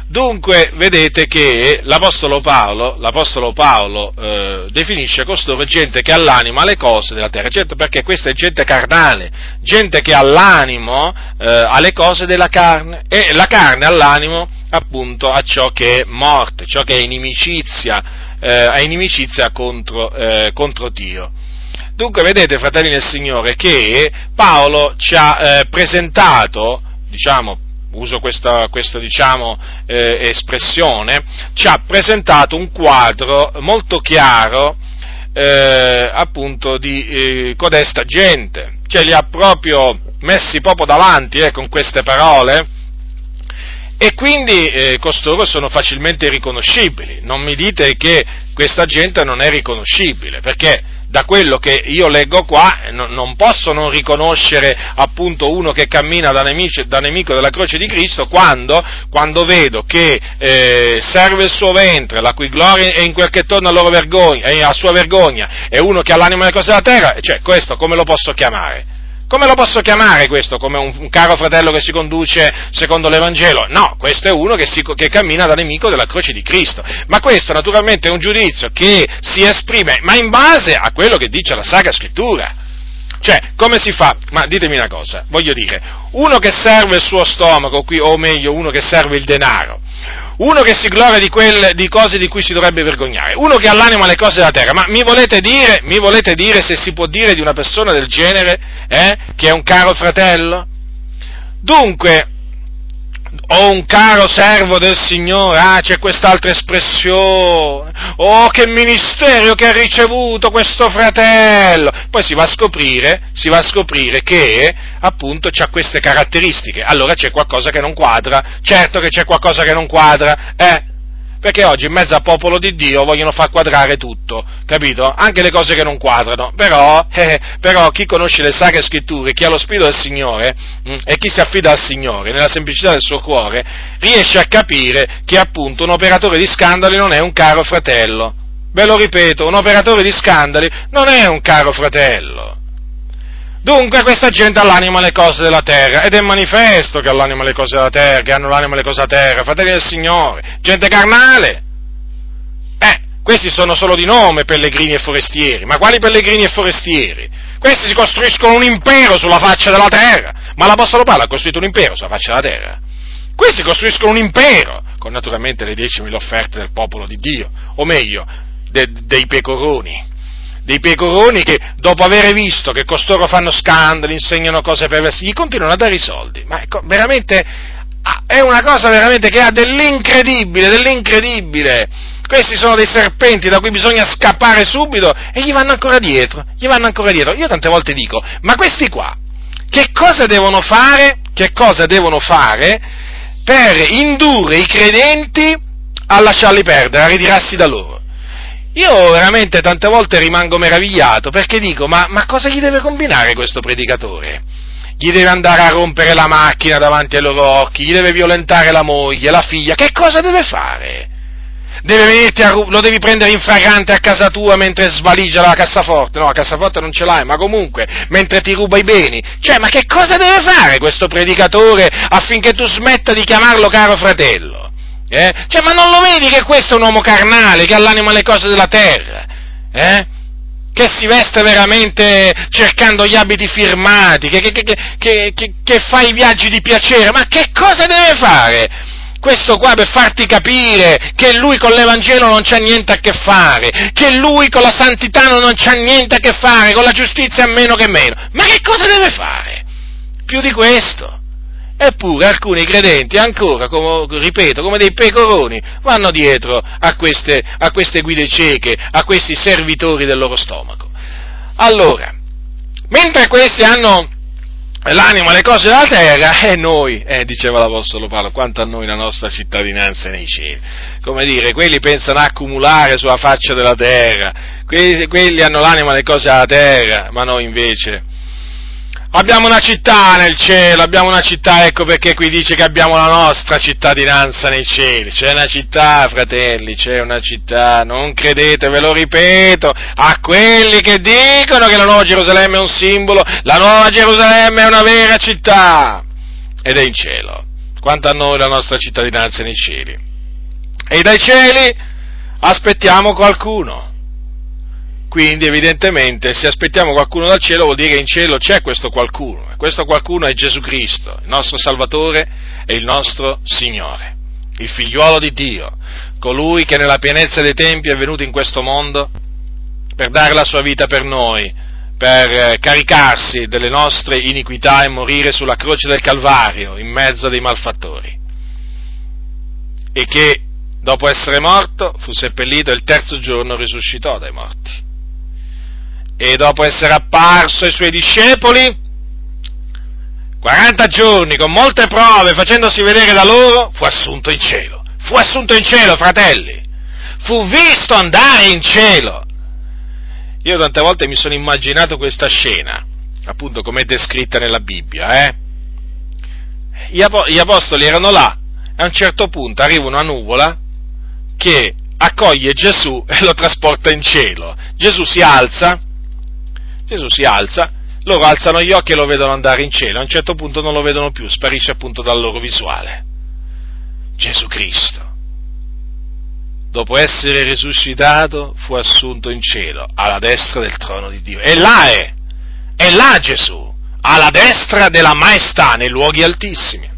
Dunque, vedete che l'Apostolo Paolo, l'Apostolo Paolo eh, definisce costoro gente che ha l'animo alle cose della terra, certo perché questa è gente carnale, gente che ha l'animo eh, alle cose della carne e la carne ha l'animo appunto a ciò che è morte, ciò che è inimicizia, eh, è inimicizia contro, eh, contro Dio. Dunque, vedete, fratelli del Signore, che Paolo ci ha eh, presentato, diciamo, uso questa, questa diciamo, eh, espressione, ci ha presentato un quadro molto chiaro eh, appunto di eh, codesta gente, cioè li ha proprio messi proprio davanti eh, con queste parole e quindi eh, costoro sono facilmente riconoscibili. Non mi dite che questa gente non è riconoscibile, perché da quello che io leggo qua non posso non riconoscere appunto uno che cammina da nemico, da nemico della croce di Cristo quando, quando vedo che eh, serve il suo ventre, la cui gloria è in quel che torna a, vergogna, a sua vergogna, e uno che ha l'anima nelle cose della terra, cioè questo come lo posso chiamare? Come lo posso chiamare questo? Come un, un, caro fratello che si conduce secondo l'Evangelo? No, questo è uno che, si, che, cammina da nemico della croce di Cristo. Ma questo naturalmente è un giudizio che si esprime, ma in base a quello che dice la Sacra Scrittura. Cioè, come si fa? Ma ditemi una cosa, voglio dire, uno che serve il suo stomaco, o meglio, uno che serve il denaro, uno che si gloria di, quelle, di cose di cui si dovrebbe vergognare, uno che ha l'anima alle cose della terra, ma mi volete dire, mi volete dire se si può dire di una persona del genere eh, che è un caro fratello? Dunque, o un caro servo del Signore, ah c'è quest'altra espressione, oh che ministero che ha ricevuto questo fratello, poi si va a scoprire, si va a scoprire che appunto ha queste caratteristiche, allora c'è qualcosa che non quadra, certo che c'è qualcosa che non quadra, eh, perché oggi in mezzo al popolo di Dio vogliono far quadrare tutto, capito? Anche le cose che non quadrano, però, eh, però chi conosce le sacre scritture, chi ha lo spirito del Signore mh, mm, e chi si affida al Signore nella semplicità del suo cuore, riesce a capire che appunto un operatore di scandali non è un caro fratello. Ve lo ripeto, un operatore di scandali non è un caro fratello. Dunque questa gente ha l'anima alle cose della terra, ed è manifesto che ha l'anima alle cose della terra, che hanno l'anima alle cose della terra, fratelli del Signore, gente carnale. Eh, questi sono solo di nome pellegrini e forestieri, ma quali pellegrini e forestieri? Questi si costruiscono un impero sulla faccia della terra, ma l'Apostolo Paolo ha costruito un impero sulla faccia della terra. Questi costruiscono un impero, con naturalmente le decimila offerte del popolo di Dio, o meglio, de, dei pecoroni dei pecoroni che dopo aver visto che costoro fanno scandali, insegnano cose perverse, gli continuano a dare i soldi. Ma ecco, veramente ah, è una cosa veramente che ha dell'incredibile, dell'incredibile. Questi sono dei serpenti da cui bisogna scappare subito e gli vanno ancora dietro, gli vanno ancora dietro. Io tante volte dico, ma questi qua, che cosa devono fare? Che cosa devono fare per indurre i credenti a lasciarli perdere, a ritirarsi da loro? Io veramente tante volte rimango meravigliato perché dico, ma, ma, cosa gli deve combinare questo predicatore? Gli deve andare a rompere la macchina davanti ai loro occhi, gli deve violentare la moglie, la figlia, che cosa deve fare? Deve a, lo devi prendere in fragrante a casa tua mentre svaligia la cassaforte, no, la cassaforte non ce l'hai, ma comunque, mentre ti ruba i beni. Cioè, ma che cosa deve fare questo predicatore affinché tu smetta di chiamarlo caro fratello? Eh? Cioè, ma non lo vedi che questo è un uomo carnale, che ha l'anima alle cose della terra? Eh? Che si veste veramente cercando gli abiti firmati, che, che, che, che, fa i viaggi di piacere, ma che cosa deve fare? questo qua per farti capire che lui con l'Evangelo non c'ha niente a che fare, che lui con la santità non c'ha niente a che fare, con la giustizia meno che meno. Ma che cosa deve fare? Più di questo. Eppure alcuni credenti ancora, come, ripeto, come dei pecoroni, vanno dietro a queste, a queste guide cieche, a questi servitori del loro stomaco. Allora, mentre questi hanno l'anima alle cose della terra, e noi, eh, diceva l'Apostolo Paolo, quanto a noi la nostra cittadinanza nei cieli. Come dire, quelli pensano a accumulare sulla faccia della terra, quelli, quelli hanno l'anima alle cose della terra, ma noi invece Abbiamo una città nel cielo, abbiamo una città, ecco perché qui dice che abbiamo la nostra cittadinanza nei cieli. C'è una città, fratelli, c'è una città, non credete, ve lo ripeto, a quelli che dicono che la nuova Gerusalemme è un simbolo, la nuova Gerusalemme è una vera città ed è in cielo. Quanto a noi la nostra cittadinanza nei cieli. E dai cieli aspettiamo qualcuno quindi evidentemente se aspettiamo qualcuno dal cielo vuol dire che in cielo c'è questo qualcuno, e questo qualcuno è Gesù Cristo, il nostro Salvatore e il nostro Signore, il figliuolo di Dio, colui che nella pienezza dei tempi è venuto in questo mondo per dare la sua vita per noi, per caricarsi delle nostre iniquità e morire sulla croce del Calvario in mezzo dei malfattori. E che dopo essere morto fu seppellito e il terzo giorno risuscitò dai morti. E dopo essere apparso ai suoi discepoli, 40 giorni con molte prove, facendosi vedere da loro, fu assunto in cielo. Fu assunto in cielo, fratelli. Fu visto andare in cielo. Io tante volte mi sono immaginato questa scena, appunto come è descritta nella Bibbia, eh? Gli apostoli erano là e a un certo punto arriva una nuvola che accoglie Gesù e lo trasporta in cielo. Gesù si alza, Gesù si alza, loro alzano gli occhi e lo vedono andare in cielo, a un certo punto non lo vedono più, sparisce appunto dal loro visuale. Gesù Cristo, dopo essere risuscitato, fu assunto in cielo, alla destra del trono di Dio. E là è, è là Gesù, alla destra della maestà, nei luoghi altissimi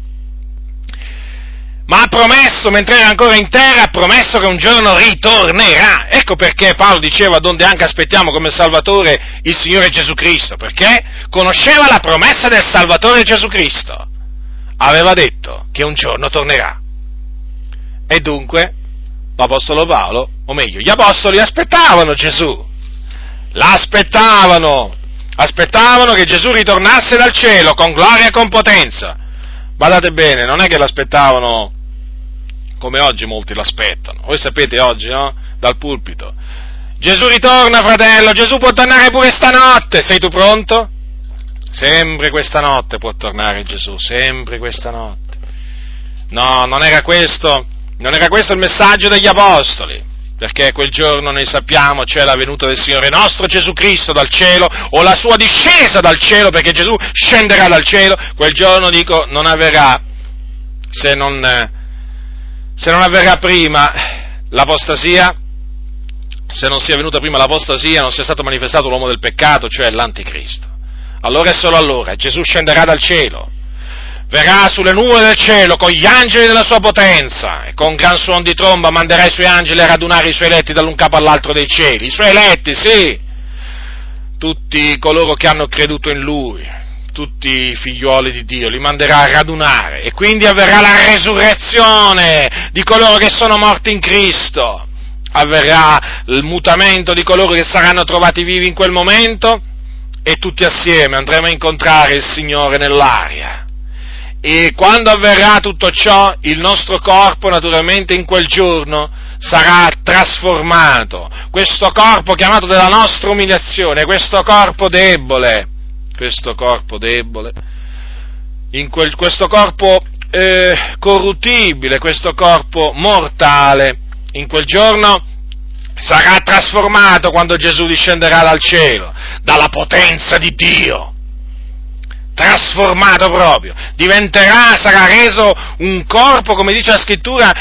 ma ha promesso, mentre era ancora in terra, ha promesso che un giorno ritornerà. Ecco perché Paolo diceva donde anche aspettiamo come Salvatore il Signore Gesù Cristo, perché conosceva la promessa del Salvatore Gesù Cristo. Aveva detto che un giorno tornerà. E dunque l'Apostolo Paolo, o meglio, gli Apostoli aspettavano Gesù. L'aspettavano. Aspettavano che Gesù ritornasse dal cielo con gloria e con potenza. Badate bene, non è che l'aspettavano come oggi molti l'aspettano. Voi sapete oggi, no? Dal pulpito. Gesù ritorna, fratello, Gesù può tornare pure stanotte, sei tu pronto? Sempre questa notte può tornare Gesù, sempre questa notte. No, non era questo, non era questo il messaggio degli apostoli, perché quel giorno noi sappiamo c'è la venuta del Signore nostro Gesù Cristo dal cielo o la sua discesa dal cielo, perché Gesù scenderà dal cielo, quel giorno dico non avverrà se non, se non avverrà prima l'apostasia, se non sia venuta prima l'apostasia, non sia stato manifestato l'uomo del peccato, cioè l'anticristo. Allora e solo allora Gesù scenderà dal cielo, verrà sulle nuvole del cielo con gli angeli della sua potenza e con gran suon di tromba manderà i suoi angeli a radunare i suoi eletti dall'un capo all'altro dei cieli. I suoi eletti, sì, tutti coloro che hanno creduto in lui, tutti i figlioli di Dio, li manderà a radunare e quindi avverrà la resurrezione di coloro che sono morti in Cristo, avverrà il mutamento di coloro che saranno trovati vivi in quel momento e tutti assieme andremo a incontrare il Signore nell'aria. E quando avverrà tutto ciò, il nostro corpo naturalmente in quel giorno sarà trasformato. Questo corpo chiamato della nostra umiliazione, questo corpo debole, questo corpo debole, in quel, questo corpo eh, corruttibile, questo corpo mortale, in quel giorno sarà trasformato quando Gesù discenderà dal cielo, dalla potenza di Dio. Trasformato proprio, diventerà, sarà reso un corpo, come dice la scrittura,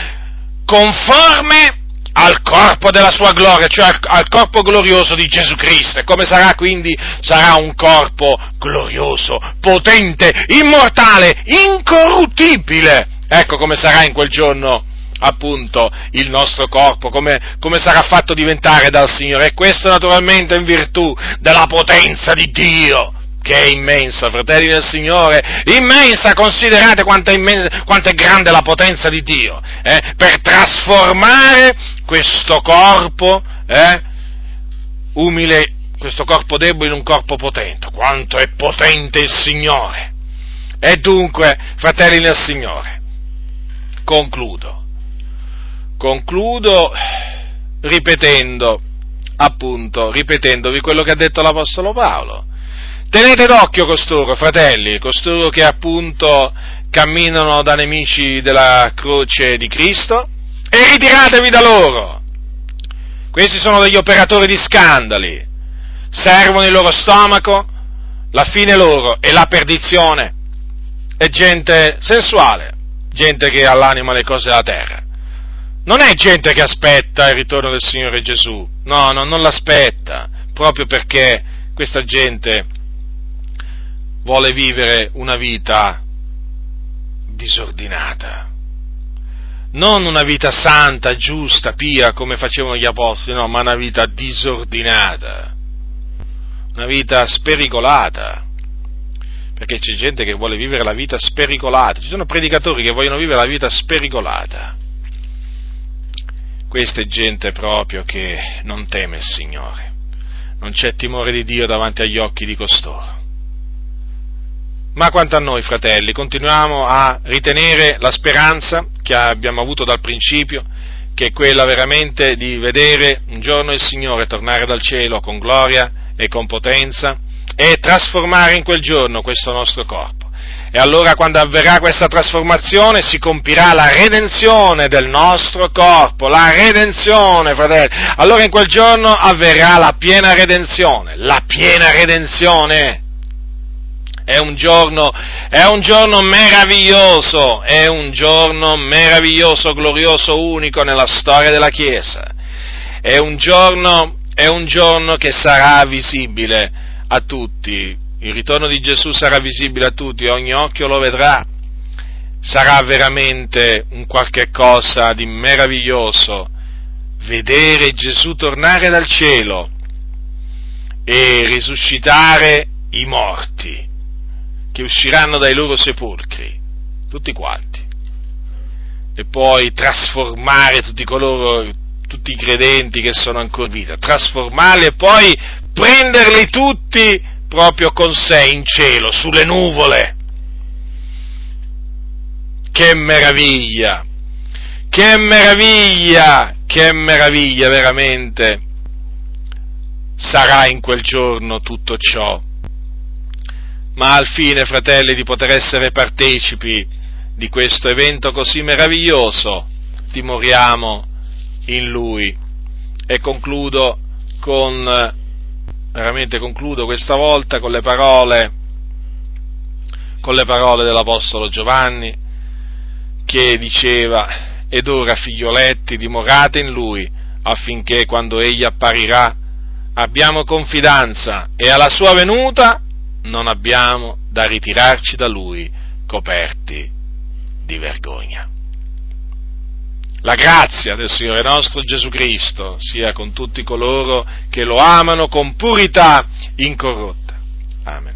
conforme al corpo della sua gloria, cioè al, al, corpo glorioso di Gesù Cristo. E come sarà quindi? Sarà un corpo glorioso, potente, immortale, incorruttibile. Ecco come sarà in quel giorno appunto il nostro corpo, come, come, sarà fatto diventare dal Signore. E questo naturalmente in virtù della potenza di Dio che è immensa, fratelli del Signore, immensa, considerate quanto è, immensa, quanto è grande la potenza di Dio, eh, per trasformare questo corpo eh, umile, questo corpo debole in un corpo potente, quanto è potente il Signore. E dunque, fratelli del Signore, concludo, concludo ripetendo, appunto, ripetendovi quello che ha detto l'Apostolo Paolo Tenete d'occhio costoro, fratelli, costoro che appunto camminano da nemici della croce di Cristo e ritiratevi da loro. Questi sono degli operatori di scandali, servono il loro stomaco, la fine loro è la perdizione. È gente sensuale, gente che ha l'anima alle cose della terra. Non è gente che aspetta il ritorno del Signore Gesù, no, no, non l'aspetta, proprio perché questa gente vuole vivere una vita disordinata. Non una vita santa, giusta, pia come facevano gli apostoli, no, ma una vita disordinata. una vita spericolata, perché c'è gente che vuole vivere la vita spericolata, ci sono predicatori che vogliono vivere la vita spericolata. Questa è gente proprio che non teme il Signore, non c'è timore di Dio davanti agli occhi di costoro. Ma quanto a noi, fratelli, continuiamo a ritenere la speranza che abbiamo avuto dal principio, che è quella veramente di vedere un giorno il Signore tornare dal cielo con gloria e con potenza e trasformare in quel giorno questo nostro corpo. E allora quando avverrà questa trasformazione si compirà la redenzione del nostro corpo, la redenzione, fratelli. Allora in quel giorno avverrà la piena redenzione, la piena redenzione. È un giorno, è un giorno meraviglioso, è un giorno meraviglioso, glorioso, unico nella storia della Chiesa. È un giorno, è un giorno che sarà visibile a tutti. Il ritorno di Gesù sarà visibile a tutti, ogni occhio lo vedrà. Sarà veramente un qualche cosa di meraviglioso vedere Gesù tornare dal cielo e risuscitare i morti che usciranno dai loro sepolcri, tutti quanti, e poi trasformare tutti coloro, tutti i credenti che sono ancora in vita, trasformarli e poi prenderli tutti proprio con sé in cielo, sulle nuvole. Che meraviglia! Che meraviglia! Che meraviglia veramente sarà in quel giorno tutto ciò ma al fine, fratelli, di poter essere partecipi di questo evento così meraviglioso, dimoriamo in Lui. E concludo con, veramente concludo questa volta con le parole, con le parole dell'Apostolo Giovanni, che diceva, ed ora figlioletti dimorate in Lui, affinché quando Egli apparirà abbiamo confidenza e alla sua venuta non abbiamo da ritirarci da Lui coperti di vergogna. La grazia del Signore nostro Gesù Cristo sia con tutti coloro che lo amano con purità incorrotta. Amen.